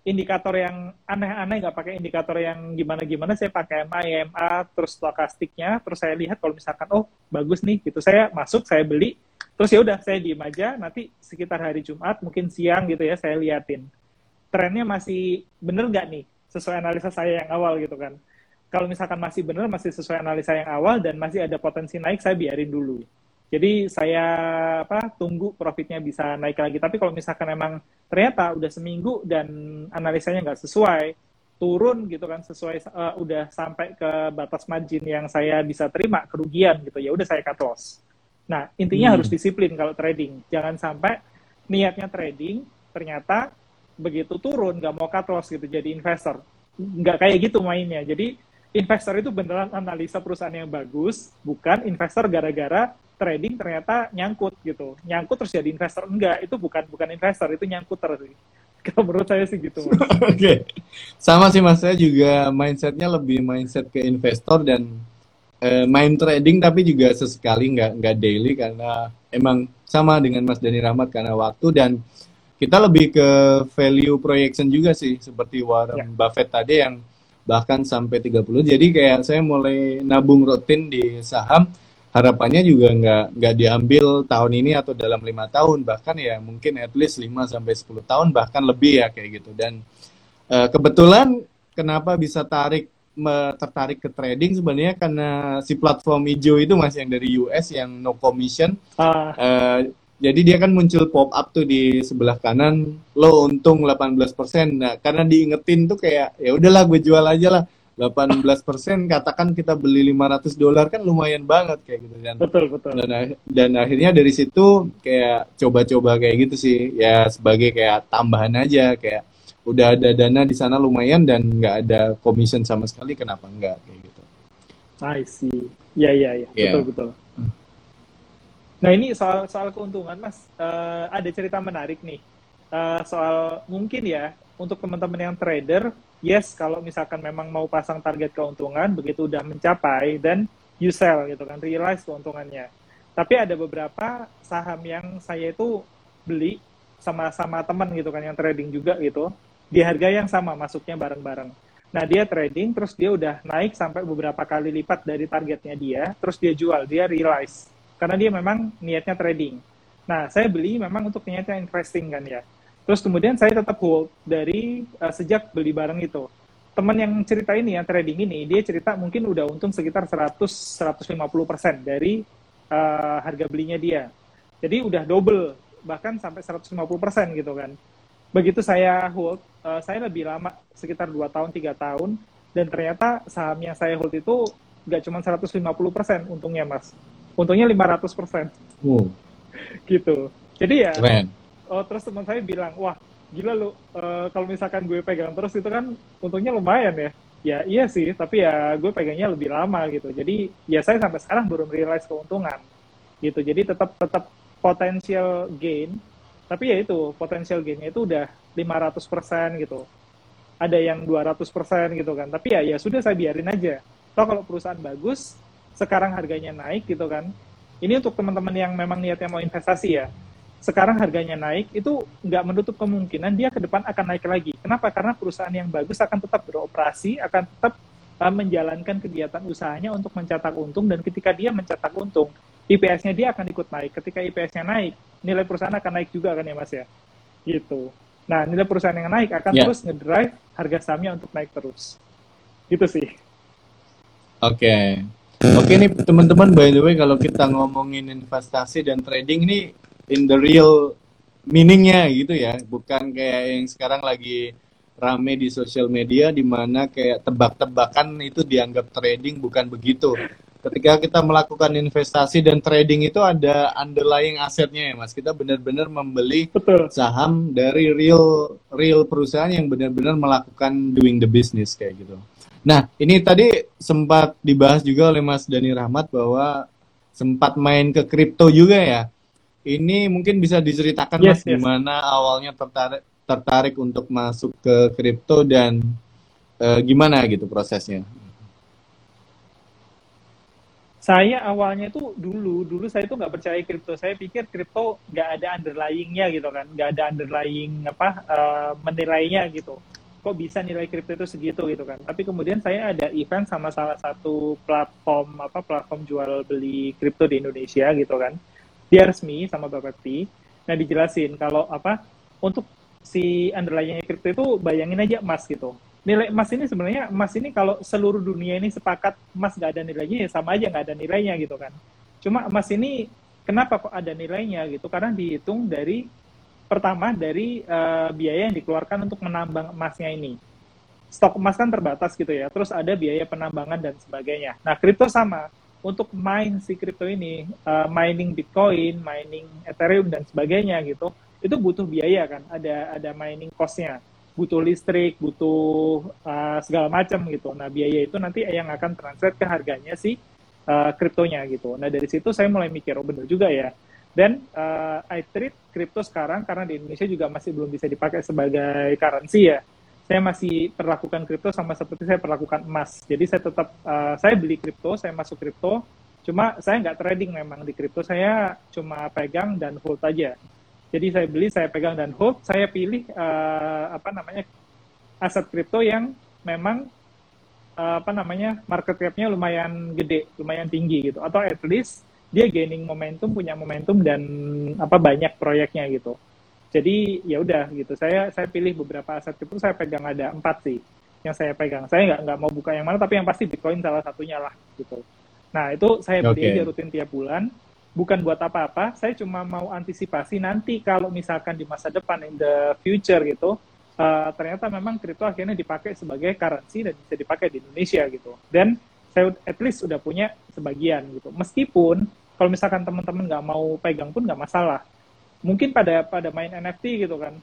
indikator yang aneh-aneh, nggak pakai indikator yang gimana-gimana, saya pakai MA, EMA, terus stokastiknya, terus saya lihat kalau misalkan, oh bagus nih, gitu, saya masuk, saya beli, Terus ya udah saya diem aja, nanti sekitar hari Jumat, mungkin siang gitu ya, saya liatin. Trennya masih bener nggak nih, sesuai analisa saya yang awal gitu kan. Kalau misalkan masih bener, masih sesuai analisa yang awal, dan masih ada potensi naik, saya biarin dulu. Jadi saya apa tunggu profitnya bisa naik lagi. Tapi kalau misalkan memang ternyata udah seminggu dan analisanya nggak sesuai, turun gitu kan sesuai uh, udah sampai ke batas margin yang saya bisa terima kerugian gitu ya udah saya cut loss Nah, intinya hmm. harus disiplin kalau trading. Jangan sampai niatnya trading, ternyata begitu turun, nggak mau cut loss gitu, jadi investor. Nggak kayak gitu mainnya. Jadi, investor itu beneran analisa perusahaan yang bagus, bukan investor gara-gara trading ternyata nyangkut gitu. Nyangkut terus jadi investor. Enggak, itu bukan bukan investor, itu nyangkut terus. Kalau menurut saya sih gitu. Oke, okay. sama sih mas saya juga mindsetnya lebih mindset ke investor dan uh, main trading tapi juga sesekali nggak nggak daily karena emang sama dengan Mas Dani Rahmat karena waktu dan kita lebih ke value projection juga sih seperti Warren ya. Buffett tadi yang bahkan sampai 30 jadi kayak saya mulai nabung rutin di saham harapannya juga nggak nggak diambil tahun ini atau dalam lima tahun bahkan ya mungkin at least 5 sampai 10 tahun bahkan lebih ya kayak gitu dan uh, kebetulan kenapa bisa tarik tertarik ke trading sebenarnya karena si platform hijau itu masih yang dari US yang no commission. Uh. Uh, jadi dia kan muncul pop up tuh di sebelah kanan lo untung 18%. Nah, karena diingetin tuh kayak ya udahlah gue jual aja lah. 18% katakan kita beli 500 dolar kan lumayan banget kayak gitu kan. Betul, betul. Dan, dan akhirnya dari situ kayak coba-coba kayak gitu sih ya sebagai kayak tambahan aja kayak udah ada dana di sana lumayan dan nggak ada commission sama sekali kenapa enggak kayak gitu I see ya ya ya yeah. betul betul hmm. nah ini soal soal keuntungan mas uh, ada cerita menarik nih uh, soal mungkin ya untuk teman-teman yang trader yes kalau misalkan memang mau pasang target keuntungan begitu udah mencapai dan you sell gitu kan realize keuntungannya tapi ada beberapa saham yang saya itu beli sama-sama teman gitu kan yang trading juga gitu di harga yang sama masuknya bareng-bareng. Nah dia trading terus dia udah naik sampai beberapa kali lipat dari targetnya dia, terus dia jual, dia realize karena dia memang niatnya trading. Nah saya beli memang untuk niatnya investing kan ya. Terus kemudian saya tetap hold dari uh, sejak beli barang itu. teman yang cerita ini yang trading ini dia cerita mungkin udah untung sekitar 100 150 persen dari uh, harga belinya dia jadi udah double bahkan sampai 150 persen gitu kan begitu saya hold uh, saya lebih lama sekitar 2 tahun tiga tahun dan ternyata saham yang saya hold itu nggak cuma 150 persen untungnya mas untungnya 500 persen wow. gitu jadi ya Keren. Oh terus teman saya bilang wah gila lu uh, kalau misalkan gue pegang terus itu kan untungnya lumayan ya. Ya iya sih tapi ya gue pegangnya lebih lama gitu. Jadi ya saya sampai sekarang belum realize keuntungan gitu. Jadi tetap tetap potensial gain tapi ya itu potensial gainnya itu udah 500% gitu. Ada yang 200% gitu kan. Tapi ya ya sudah saya biarin aja. Toh kalau perusahaan bagus sekarang harganya naik gitu kan. Ini untuk teman-teman yang memang niatnya mau investasi ya sekarang harganya naik, itu nggak menutup kemungkinan dia ke depan akan naik lagi. Kenapa? Karena perusahaan yang bagus akan tetap beroperasi, akan tetap uh, menjalankan kegiatan usahanya untuk mencetak untung, dan ketika dia mencetak untung, IPS-nya dia akan ikut naik. Ketika IPS-nya naik, nilai perusahaan akan naik juga kan ya Mas ya? Gitu. Nah, nilai perusahaan yang naik akan yeah. terus ngedrive harga sahamnya untuk naik terus. Gitu sih. Oke. Okay. Oke okay, nih teman-teman by the way kalau kita ngomongin investasi dan trading ini in the real meaningnya gitu ya. Bukan kayak yang sekarang lagi rame di sosial media di mana kayak tebak-tebakan itu dianggap trading bukan begitu. Ketika kita melakukan investasi dan trading itu ada underlying asetnya ya mas. Kita benar-benar membeli Betul. saham dari real real perusahaan yang benar-benar melakukan doing the business kayak gitu. Nah ini tadi sempat dibahas juga oleh mas Dani Rahmat bahwa sempat main ke kripto juga ya ini mungkin bisa diceritakan yes, mas yes. gimana awalnya tertarik tertarik untuk masuk ke kripto dan uh, gimana gitu prosesnya? Saya awalnya tuh dulu dulu saya tuh nggak percaya kripto. Saya pikir kripto nggak ada underlyingnya gitu kan, nggak ada underlying apa uh, menilainya gitu. Kok bisa nilai kripto itu segitu gitu kan? Tapi kemudian saya ada event sama salah satu platform apa platform jual beli kripto di Indonesia gitu kan dia resmi sama Bapepti. Nah dijelasin kalau apa untuk si underlying kripto itu bayangin aja emas gitu. Nilai emas ini sebenarnya emas ini kalau seluruh dunia ini sepakat emas nggak ada nilainya ya sama aja nggak ada nilainya gitu kan. Cuma emas ini kenapa kok ada nilainya gitu? Karena dihitung dari pertama dari uh, biaya yang dikeluarkan untuk menambang emasnya ini. Stok emas kan terbatas gitu ya. Terus ada biaya penambangan dan sebagainya. Nah, kripto sama untuk mine si kripto ini, uh, mining Bitcoin, mining Ethereum dan sebagainya gitu, itu butuh biaya kan, ada ada mining costnya, butuh listrik, butuh uh, segala macam gitu. Nah biaya itu nanti yang akan translate ke harganya si uh, kriptonya gitu. Nah dari situ saya mulai mikir, oh bener juga ya. Dan uh, I treat kripto sekarang karena di Indonesia juga masih belum bisa dipakai sebagai currency ya saya masih perlakukan kripto sama seperti saya perlakukan emas. Jadi saya tetap uh, saya beli kripto, saya masuk kripto, cuma saya nggak trading memang di kripto, saya cuma pegang dan hold aja. Jadi saya beli, saya pegang dan hold, saya pilih uh, apa namanya aset kripto yang memang uh, apa namanya market capnya lumayan gede, lumayan tinggi gitu, atau at least dia gaining momentum, punya momentum dan apa banyak proyeknya gitu jadi ya udah gitu. Saya saya pilih beberapa aset itu saya pegang ada empat sih yang saya pegang. Saya nggak nggak mau buka yang mana tapi yang pasti bitcoin salah satunya lah gitu. Nah itu saya beli okay. aja rutin tiap bulan. Bukan buat apa-apa saya cuma mau antisipasi nanti kalau misalkan di masa depan in the future gitu uh, ternyata memang kripto akhirnya dipakai sebagai currency dan bisa dipakai di Indonesia gitu. Dan saya at least udah punya sebagian gitu. Meskipun kalau misalkan teman-teman nggak mau pegang pun nggak masalah mungkin pada pada main NFT gitu kan.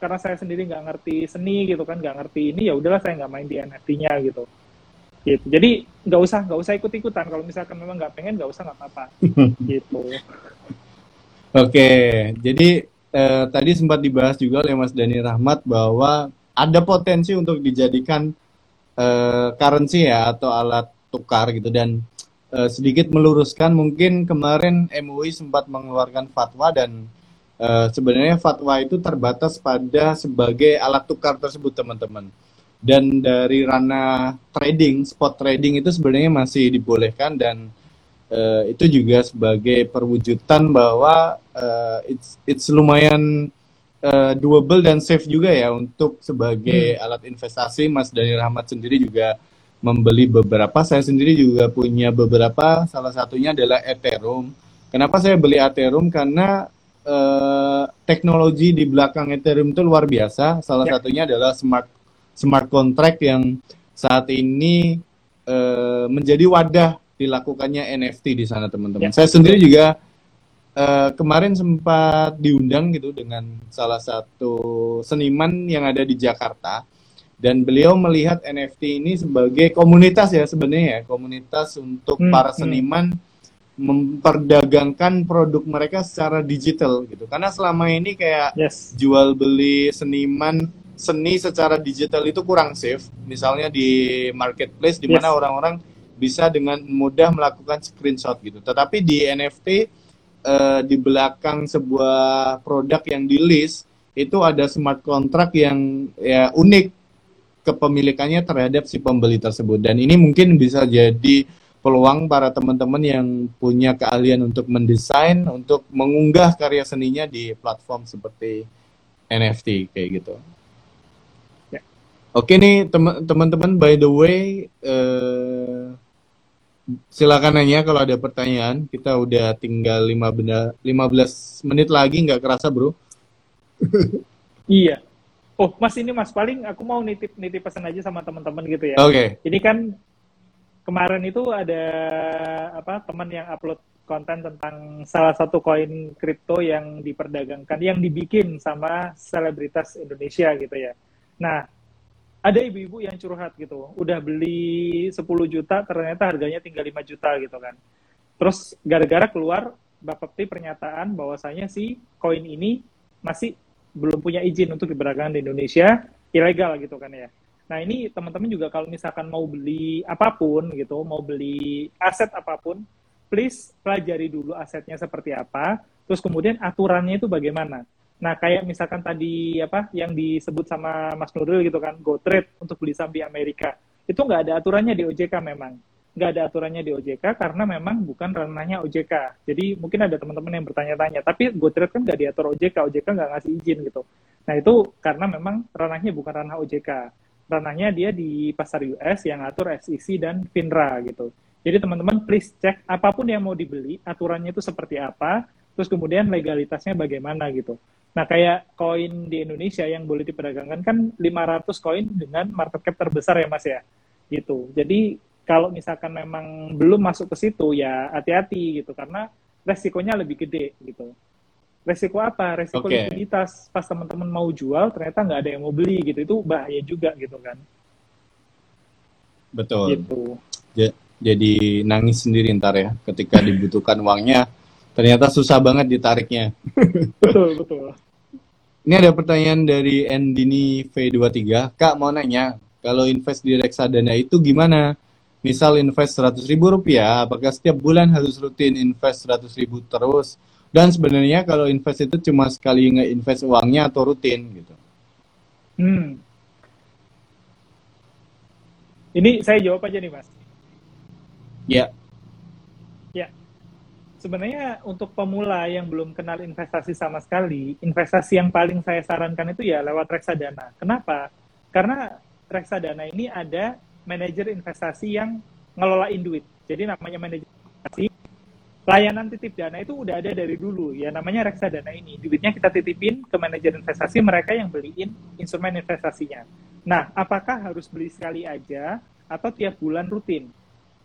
Karena saya sendiri nggak ngerti seni gitu kan nggak ngerti ini ya udahlah saya nggak main di NFT-nya gitu. Gitu. Jadi nggak usah nggak usah ikut ikutan kalau misalkan memang nggak pengen nggak usah nggak apa-apa. Gitu. Oke jadi eh, tadi sempat dibahas juga oleh Mas Dani Rahmat bahwa ada potensi untuk dijadikan eh, currency ya atau alat tukar gitu. Dan eh, sedikit meluruskan mungkin kemarin MUI sempat mengeluarkan fatwa dan uh, sebenarnya fatwa itu terbatas pada sebagai alat tukar tersebut teman-teman. Dan dari ranah trading, spot trading itu sebenarnya masih dibolehkan dan uh, itu juga sebagai perwujudan bahwa uh, it's it's lumayan uh, doable dan safe juga ya untuk sebagai hmm. alat investasi. Mas Daniel Rahmat sendiri juga membeli beberapa. Saya sendiri juga punya beberapa. Salah satunya adalah Ethereum. Kenapa saya beli Ethereum? Karena uh, teknologi di belakang Ethereum itu luar biasa. Salah ya. satunya adalah smart smart contract yang saat ini uh, menjadi wadah dilakukannya NFT di sana teman-teman. Ya. Saya sendiri juga uh, kemarin sempat diundang gitu dengan salah satu seniman yang ada di Jakarta dan beliau melihat NFT ini sebagai komunitas ya sebenarnya ya komunitas untuk hmm, para hmm. seniman hmm. Memperdagangkan produk mereka secara digital gitu karena selama ini kayak yes. jual beli seniman seni secara digital itu kurang safe misalnya di marketplace di mana yes. orang-orang bisa dengan mudah melakukan screenshot gitu tetapi di NFT uh, di belakang sebuah produk yang di list itu ada smart contract yang ya unik kepemilikannya terhadap si pembeli tersebut dan ini mungkin bisa jadi peluang para teman-teman yang punya keahlian untuk mendesain untuk mengunggah karya seninya di platform seperti NFT kayak gitu. Ya. Oke nih teman-teman by the way uh, silakan nanya kalau ada pertanyaan. Kita udah tinggal 5 benda, 15 menit lagi nggak kerasa, Bro. iya. Oh, Mas ini Mas paling aku mau nitip nitip pesan aja sama teman-teman gitu ya. Oke. Okay. Ini kan kemarin itu ada apa teman yang upload konten tentang salah satu koin kripto yang diperdagangkan, yang dibikin sama selebritas Indonesia gitu ya. Nah, ada ibu-ibu yang curhat gitu, udah beli 10 juta ternyata harganya tinggal 5 juta gitu kan. Terus gara-gara keluar Bapepti pernyataan bahwasanya si koin ini masih belum punya izin untuk diperdagangkan di Indonesia, ilegal gitu kan ya. Nah ini teman-teman juga kalau misalkan mau beli apa pun gitu, mau beli aset apa pun, please pelajari dulu asetnya seperti apa, terus kemudian aturannya itu bagaimana. Nah, kayak misalkan tadi apa yang disebut sama Mas Nurul gitu kan, go trade untuk beli saham di Amerika. Itu nggak ada aturannya di OJK memang. Nggak ada aturannya di OJK karena memang bukan ranahnya OJK. Jadi mungkin ada teman-teman yang bertanya-tanya, tapi go trade kan nggak diatur OJK, OJK nggak ngasih izin gitu. Nah, itu karena memang ranahnya bukan ranah OJK. Ranahnya dia di pasar US yang atur SEC dan FINRA gitu. Jadi teman-teman please cek apa pun yang mau dibeli, aturannya itu seperti apa, terus kemudian legalitasnya bagaimana gitu. Nah, kayak koin di Indonesia yang boleh diperdagangkan kan 500 koin dengan market cap terbesar ya, Mas ya. Gitu. Jadi kalau misalkan memang belum masuk ke situ ya hati-hati gitu karena resikonya lebih gede gitu. Resiko apa? Resiko okay. likuiditas. Pas teman-teman mau jual ternyata nggak ada yang mau beli gitu. Itu bahaya juga gitu kan. Betul. Gitu. Jadi nangis sendiri ntar ya ketika dibutuhkan uangnya ternyata susah banget ditariknya. betul, betul. Ini ada pertanyaan dari Endini V23. Kak mau nanya, kalau invest di reksadana itu gimana? Misal invest 100 ribu rupiah, apakah setiap bulan harus rutin invest 100 ribu terus? Dan sebenarnya kalau invest itu cuma sekali nge-invest uangnya atau rutin gitu. Hmm. Ini saya jawab aja nih mas. Ya sebenarnya untuk pemula yang belum kenal investasi sama sekali, investasi yang paling saya sarankan itu ya lewat reksadana. Kenapa? Karena reksadana ini ada manajer investasi yang ngelolain duit. Jadi namanya manajer layanan titip dana itu udah ada dari dulu ya namanya reksadana ini. Duitnya kita titipin ke manajer investasi mereka yang beliin instrumen investasinya. Nah, apakah harus beli sekali aja atau tiap bulan rutin?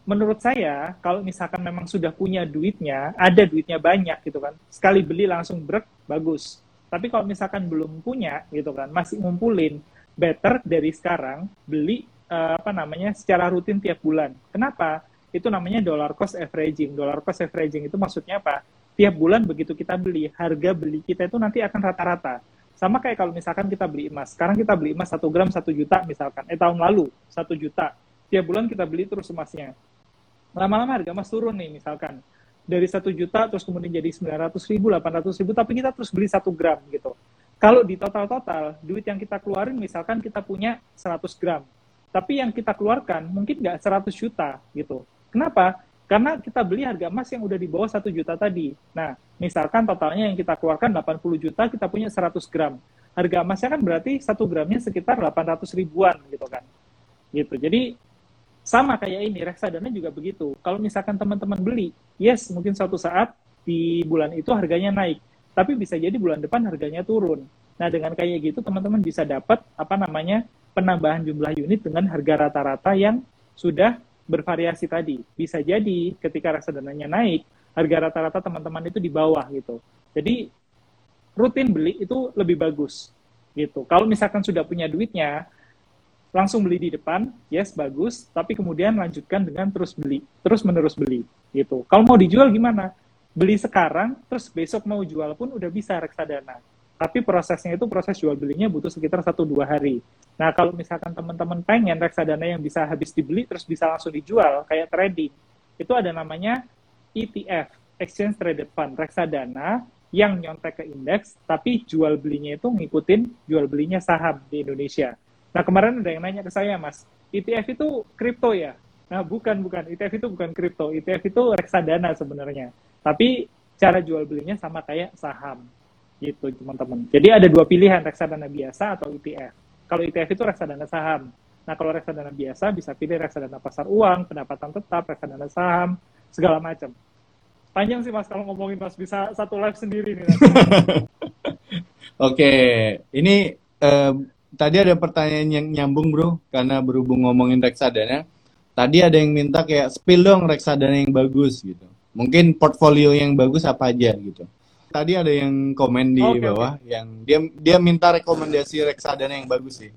menurut saya kalau misalkan memang sudah punya duitnya, ada duitnya banyak gitu kan, sekali beli langsung brek bagus. Tapi kalau misalkan belum punya gitu kan, masih ngumpulin, better dari sekarang beli uh, apa namanya secara rutin tiap bulan. Kenapa? Itu namanya dollar cost averaging. Dollar cost averaging itu maksudnya apa? Tiap bulan begitu kita beli, harga beli kita itu nanti akan rata-rata. Sama kayak kalau misalkan kita beli emas. Sekarang kita beli emas satu gram satu juta misalkan. Eh tahun lalu satu juta. Tiap bulan kita beli terus emasnya lama-lama harga emas turun nih misalkan dari satu juta terus kemudian jadi 900 ribu, 800 ribu, tapi kita terus beli satu gram gitu. Kalau di total-total, duit yang kita keluarin misalkan kita punya 100 gram, tapi yang kita keluarkan mungkin nggak 100 juta gitu. Kenapa? Karena kita beli harga emas yang udah di bawah satu juta tadi. Nah, Misalkan totalnya yang kita keluarkan 80 juta, kita punya 100 gram. Harga emasnya kan berarti satu gramnya sekitar 800 ribuan gitu kan. Gitu. Jadi sama kayak ini, reksadana juga begitu. Kalau misalkan teman-teman beli, yes mungkin suatu saat di bulan itu harganya naik, tapi bisa jadi bulan depan harganya turun. Nah dengan kayak gitu teman-teman bisa dapat apa namanya penambahan jumlah unit dengan harga rata-rata yang sudah bervariasi tadi. Bisa jadi ketika reksadananya naik, harga rata-rata teman-teman itu di bawah gitu. Jadi rutin beli itu lebih bagus gitu. Kalau misalkan sudah punya duitnya, langsung beli di depan, yes bagus, tapi kemudian lanjutkan dengan terus beli, terus menerus beli gitu. Kalau mau dijual gimana? Beli sekarang, terus besok mau jual pun udah bisa reksadana. Tapi prosesnya itu proses jual belinya butuh sekitar 1-2 hari. Nah, kalau misalkan teman-teman pengen reksadana yang bisa habis dibeli terus bisa langsung dijual, kayak trading, itu ada namanya ETF, Exchange Traded Fund, reksadana yang nyontek ke indeks, tapi jual belinya itu ngikutin jual belinya saham di Indonesia. Nah, kemarin ada yang nanya ke saya, Mas, ETF itu kripto ya? Nah, bukan, bukan. ETF itu bukan kripto. ETF itu reksadana sebenarnya. Tapi cara jual belinya sama kayak saham. Gitu, teman-teman. Jadi ada dua pilihan, reksadana biasa atau ETF. Kalau ETF itu reksadana saham. Nah, kalau reksadana biasa bisa pilih reksadana pasar uang, pendapatan tetap, reksadana saham, segala macam. Panjang sih Mas kalau ngomongin Mas bisa satu live sendiri nih. Oke, ini eh, tadi ada pertanyaan yang nyambung bro, karena berhubung ngomongin reksadana. Tadi ada yang minta kayak spill dong reksadana yang bagus gitu. Mungkin portfolio yang bagus apa aja gitu tadi ada yang komen di okay, bawah okay. yang dia dia minta rekomendasi reksadana yang bagus sih.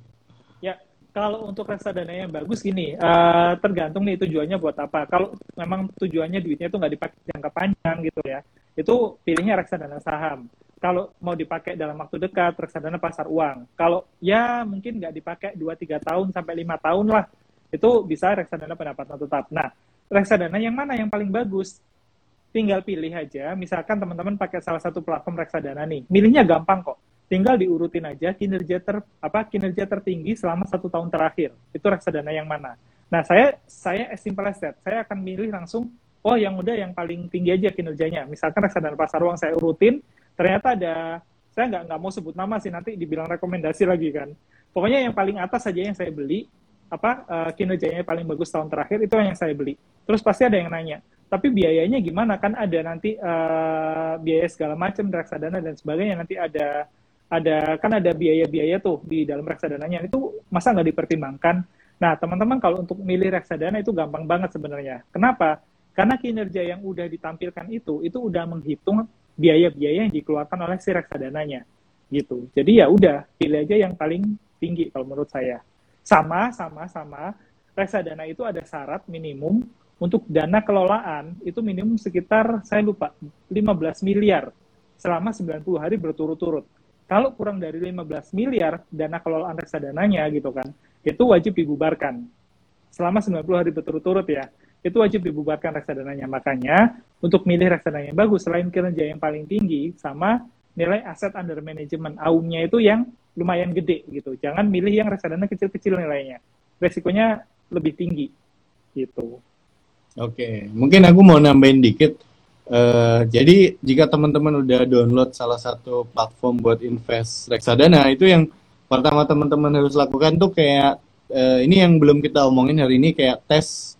Ya, kalau untuk reksadana yang bagus gini, uh, tergantung nih tujuannya buat apa. Kalau memang tujuannya duitnya itu nggak dipakai jangka panjang gitu ya, itu pilihnya reksadana saham. Kalau mau dipakai dalam waktu dekat, reksadana pasar uang. Kalau ya mungkin nggak dipakai 2-3 tahun sampai lima tahun lah, itu bisa reksadana pendapatan tetap. Nah, reksadana yang mana yang paling bagus? Tinggal pilih aja. Misalkan teman-teman pakai salah satu platform reksadana nih, milihnya gampang kok. Tinggal diurutin aja kinerja ter apa kinerja tertinggi selama satu tahun terakhir. Itu reksadana yang mana? Nah saya saya as simple as that. Saya akan milih langsung oh yang udah yang paling tinggi aja kinerjanya. Misalkan reksadana pasar uang saya urutin, ternyata ada saya nggak nggak mau sebut nama sih nanti dibilang rekomendasi lagi kan. Pokoknya yang paling atas saja yang saya beli apa uh, kinerjanya paling bagus tahun terakhir itu yang saya beli. Terus pasti ada yang nanya, tapi biayanya gimana? Kan ada nanti uh, biaya segala macam reksadana dan sebagainya. Nanti ada ada kan ada biaya-biaya tuh di dalam reksadananya. Itu masa nggak dipertimbangkan? Nah teman-teman kalau untuk milih reksadana itu gampang banget sebenarnya. Kenapa? Karena kinerja yang udah ditampilkan itu itu udah menghitung biaya-biaya yang dikeluarkan oleh si reksadananya. Gitu. Jadi ya udah pilih aja yang paling tinggi kalau menurut saya. Sama sama sama. Reksadana itu ada syarat minimum untuk dana kelolaan itu minimum sekitar saya lupa 15 miliar selama 90 hari berturut-turut. Kalau kurang dari 15 miliar dana kelolaan reksadananya gitu kan, itu wajib dibubarkan. Selama 90 hari berturut-turut ya, itu wajib dibubarkan reksadananya. Makanya untuk milih reksadana yang bagus selain kinerja yang paling tinggi sama nilai aset under management AUM-nya itu yang lumayan gede gitu. Jangan milih yang reksadana kecil-kecil nilainya. Resikonya lebih tinggi gitu. Oke, mungkin aku mau nambahin dikit. Uh, jadi jika teman-teman udah download salah satu platform buat invest reksadana, itu yang pertama teman-teman harus lakukan tuh kayak uh, ini yang belum kita omongin hari ini kayak tes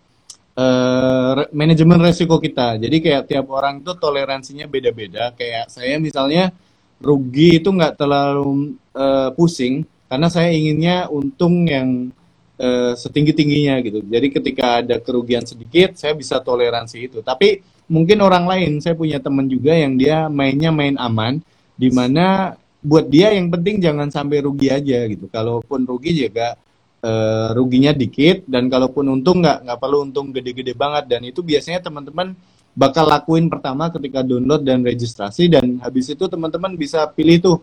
uh, manajemen resiko kita. Jadi kayak tiap orang itu toleransinya beda-beda. Kayak saya misalnya rugi itu nggak terlalu uh, pusing karena saya inginnya untung yang uh, setinggi tingginya gitu. Jadi ketika ada kerugian sedikit, saya bisa toleransi itu. Tapi mungkin orang lain, saya punya teman juga yang dia mainnya main aman, di mana buat dia yang penting jangan sampai rugi aja gitu. Kalaupun rugi juga uh, ruginya dikit, dan kalaupun untung nggak nggak perlu untung gede-gede banget. Dan itu biasanya teman-teman bakal lakuin pertama ketika download dan registrasi dan habis itu teman-teman bisa pilih tuh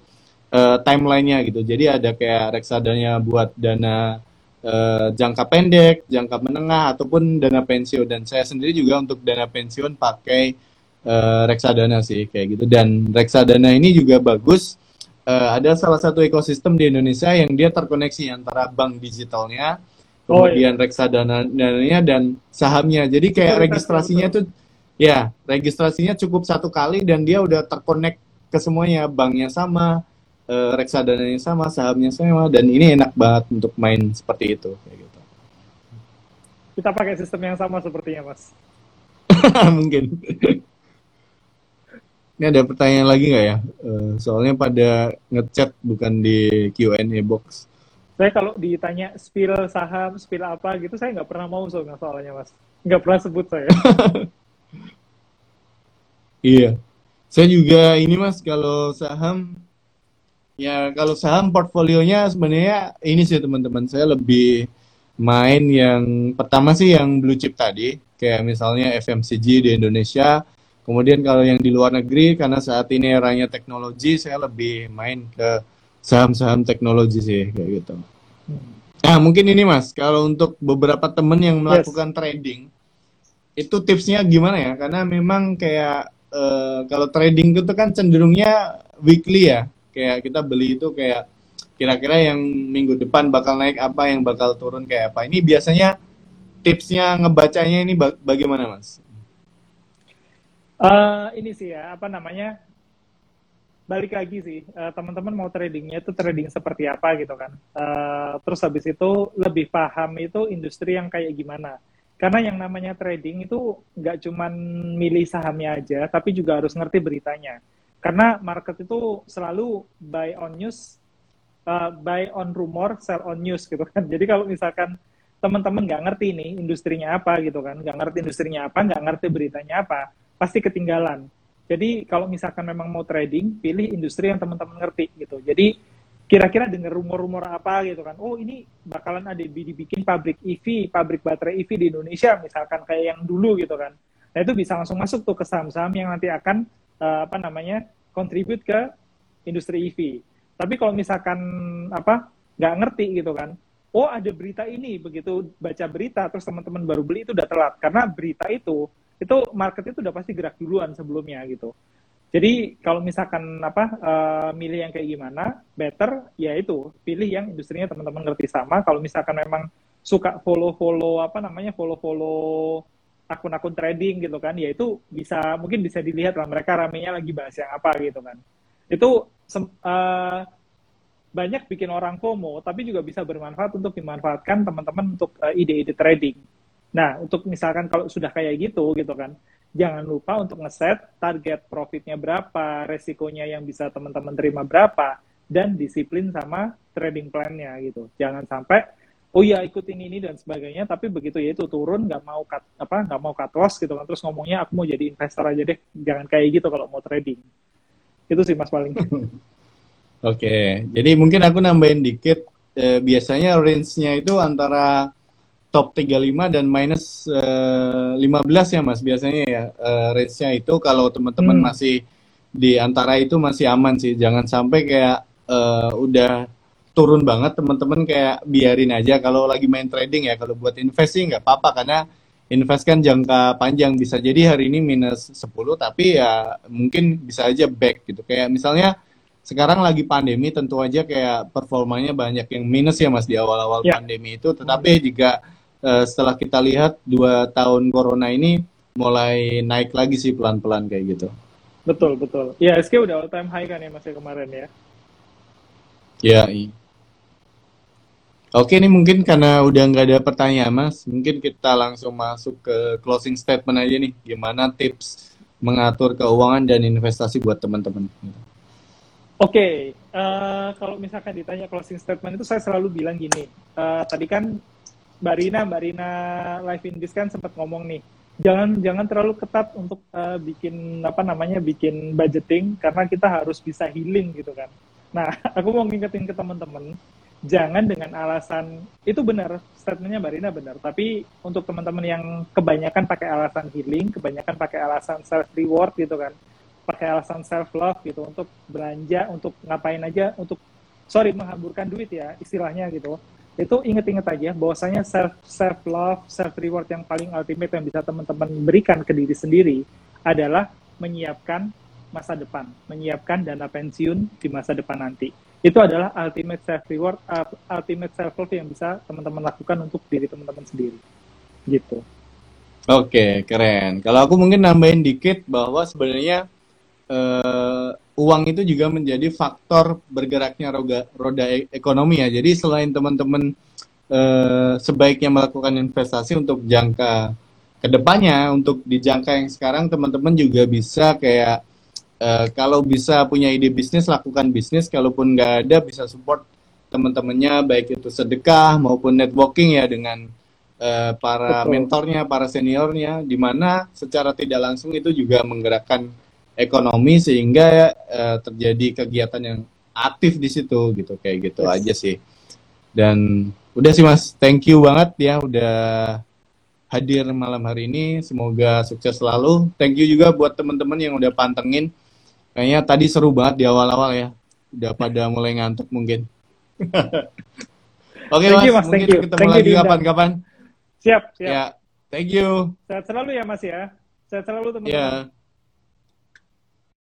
uh, timelinenya gitu. Jadi ada kayak reksadanya buat dana uh, jangka pendek, jangka menengah ataupun dana pensiun. Dan saya sendiri juga untuk dana pensiun pakai uh, reksadana sih kayak gitu. Dan reksadana ini juga bagus. Uh, ada salah satu ekosistem di Indonesia yang dia terkoneksi antara bank digitalnya kemudian oh, iya. reksadana dan sahamnya. Jadi kayak registrasinya tuh Ya, registrasinya cukup satu kali dan dia udah terkonek ke semuanya, banknya sama, uh, reksadananya sama, sahamnya sama, dan ini enak banget untuk main seperti itu. Kayak gitu. Kita pakai sistem yang sama sepertinya, Mas. Mungkin. Ini ada pertanyaan lagi nggak ya? Uh, soalnya pada ngechat bukan di Q&A box. Saya kalau ditanya spill saham, spill apa gitu, saya nggak pernah mau soalnya soalnya, Mas. Nggak pernah sebut saya. Iya. Saya juga ini Mas kalau saham ya kalau saham portfolionya sebenarnya ini sih teman-teman saya lebih main yang pertama sih yang blue chip tadi kayak misalnya FMCG di Indonesia. Kemudian kalau yang di luar negeri karena saat ini eranya teknologi saya lebih main ke saham-saham teknologi sih kayak gitu. Nah mungkin ini mas kalau untuk beberapa temen yang melakukan yes. trading itu tipsnya gimana ya? Karena memang kayak uh, kalau trading itu kan cenderungnya weekly ya. Kayak kita beli itu kayak kira-kira yang minggu depan bakal naik apa, yang bakal turun kayak apa. Ini biasanya tipsnya ngebacanya ini bagaimana, Mas? Uh, ini sih ya, apa namanya? Balik lagi sih, uh, teman-teman mau tradingnya itu trading seperti apa gitu kan. Uh, terus habis itu lebih paham itu industri yang kayak gimana karena yang namanya trading itu nggak cuma milih sahamnya aja, tapi juga harus ngerti beritanya. Karena market itu selalu buy on news, uh, buy on rumor, sell on news gitu kan. Jadi kalau misalkan teman-teman nggak ngerti nih industrinya apa gitu kan, nggak ngerti industrinya apa, nggak ngerti beritanya apa, pasti ketinggalan. Jadi kalau misalkan memang mau trading, pilih industri yang teman-teman ngerti gitu. Jadi kira-kira dengar rumor-rumor apa gitu kan oh ini bakalan ada dibikin pabrik EV pabrik baterai EV di Indonesia misalkan kayak yang dulu gitu kan nah itu bisa langsung masuk tuh ke saham-saham yang nanti akan uh, apa namanya kontribut ke industri EV tapi kalau misalkan apa nggak ngerti gitu kan oh ada berita ini begitu baca berita terus teman-teman baru beli itu udah telat. Karena berita itu itu market itu udah pasti gerak duluan sebelumnya gitu. Jadi kalau misalkan apa uh, milih yang kayak gimana, better ya itu pilih yang industrinya teman-teman ngerti sama. Kalau misalkan memang suka follow-follow apa namanya follow-follow akun-akun trading gitu kan, ya itu bisa mungkin bisa dilihat lah mereka ramenya lagi bahas yang apa gitu kan. Itu uh, banyak bikin orang FOMO, tapi juga bisa bermanfaat untuk dimanfaatkan teman-teman untuk uh, ide-ide trading. Nah, untuk misalkan kalau sudah kayak gitu gitu kan, jangan lupa untuk ngeset target profitnya berapa, resikonya yang bisa teman-teman terima berapa, dan disiplin sama trading plan-nya gitu. Jangan sampai oh ya ikutin ini dan sebagainya, tapi begitu ya itu turun nggak mau cut apa nggak mau cut loss gitu kan, terus ngomongnya aku mau jadi investor aja deh, jangan kayak gitu kalau mau trading. Itu sih mas paling. Oke, jadi mungkin aku nambahin dikit. Eh, biasanya range-nya itu antara top 35 dan minus eh, 15 ya Mas biasanya ya uh, range-nya itu kalau teman-teman hmm. masih di antara itu masih aman sih. Jangan sampai kayak uh, udah turun banget teman-teman kayak biarin aja kalau lagi main trading ya. Kalau buat invest sih nggak apa-apa karena invest kan jangka panjang bisa jadi hari ini minus 10 tapi ya mungkin bisa aja back gitu. Kayak misalnya sekarang lagi pandemi tentu aja kayak performanya banyak yang minus ya Mas di awal-awal ya. pandemi itu tetapi juga uh, setelah kita lihat dua tahun corona ini mulai naik lagi sih pelan-pelan kayak gitu. Betul betul. Ya SK udah all time high kan ya masih ya, kemarin ya. Ya. Oke nih mungkin karena udah nggak ada pertanyaan mas, mungkin kita langsung masuk ke closing statement aja nih. Gimana tips mengatur keuangan dan investasi buat teman-teman? Oke, okay, uh, eh, kalau misalkan ditanya closing statement itu saya selalu bilang gini. Uh, tadi kan Mbak Rina, Mbak Rina Live in Biz kan sempat ngomong nih, jangan jangan terlalu ketat untuk uh, bikin apa namanya bikin budgeting karena kita harus bisa healing gitu kan. Nah, aku mau ngingetin ke teman-teman, jangan dengan alasan itu benar statementnya Mbak Rina benar, tapi untuk teman-teman yang kebanyakan pakai alasan healing, kebanyakan pakai alasan self reward gitu kan, pakai alasan self love gitu untuk belanja, untuk ngapain aja, untuk sorry menghamburkan duit ya istilahnya gitu. Itu inget-inget aja bahwasanya self self love self reward yang paling ultimate yang bisa teman-teman berikan ke diri sendiri adalah menyiapkan masa depan menyiapkan dana pensiun di masa depan nanti itu adalah ultimate self reward uh, ultimate self love yang bisa teman-teman lakukan untuk diri teman-teman sendiri gitu Oke, keren. Kalau aku mungkin nambahin dikit bahwa sebenarnya eh, uang itu juga menjadi faktor bergeraknya roda, roda e- ekonomi ya. Jadi selain teman-teman eh, sebaiknya melakukan investasi untuk jangka ke depannya, untuk di jangka yang sekarang teman-teman juga bisa kayak eh, kalau bisa punya ide bisnis lakukan bisnis, kalaupun nggak ada bisa support teman-temannya baik itu sedekah maupun networking ya dengan eh, para Betul. mentornya, para seniornya, di mana secara tidak langsung itu juga menggerakkan ekonomi sehingga eh, terjadi kegiatan yang aktif di situ gitu kayak gitu Yes. aja sih. Dan udah sih Mas, thank you banget ya udah hadir malam hari ini. Semoga sukses selalu. Thank you juga buat teman-teman yang udah pantengin. Kayaknya tadi seru banget di awal-awal ya. Udah pada mulai ngantuk mungkin. Oke Thank Mas, you, Mas. mungkin Thank you. ketemu Thank you, lagi kapan-kapan. Siap, siap. Ya, thank you. Sehat selalu ya Mas ya. Sehat selalu teman-teman. Ya.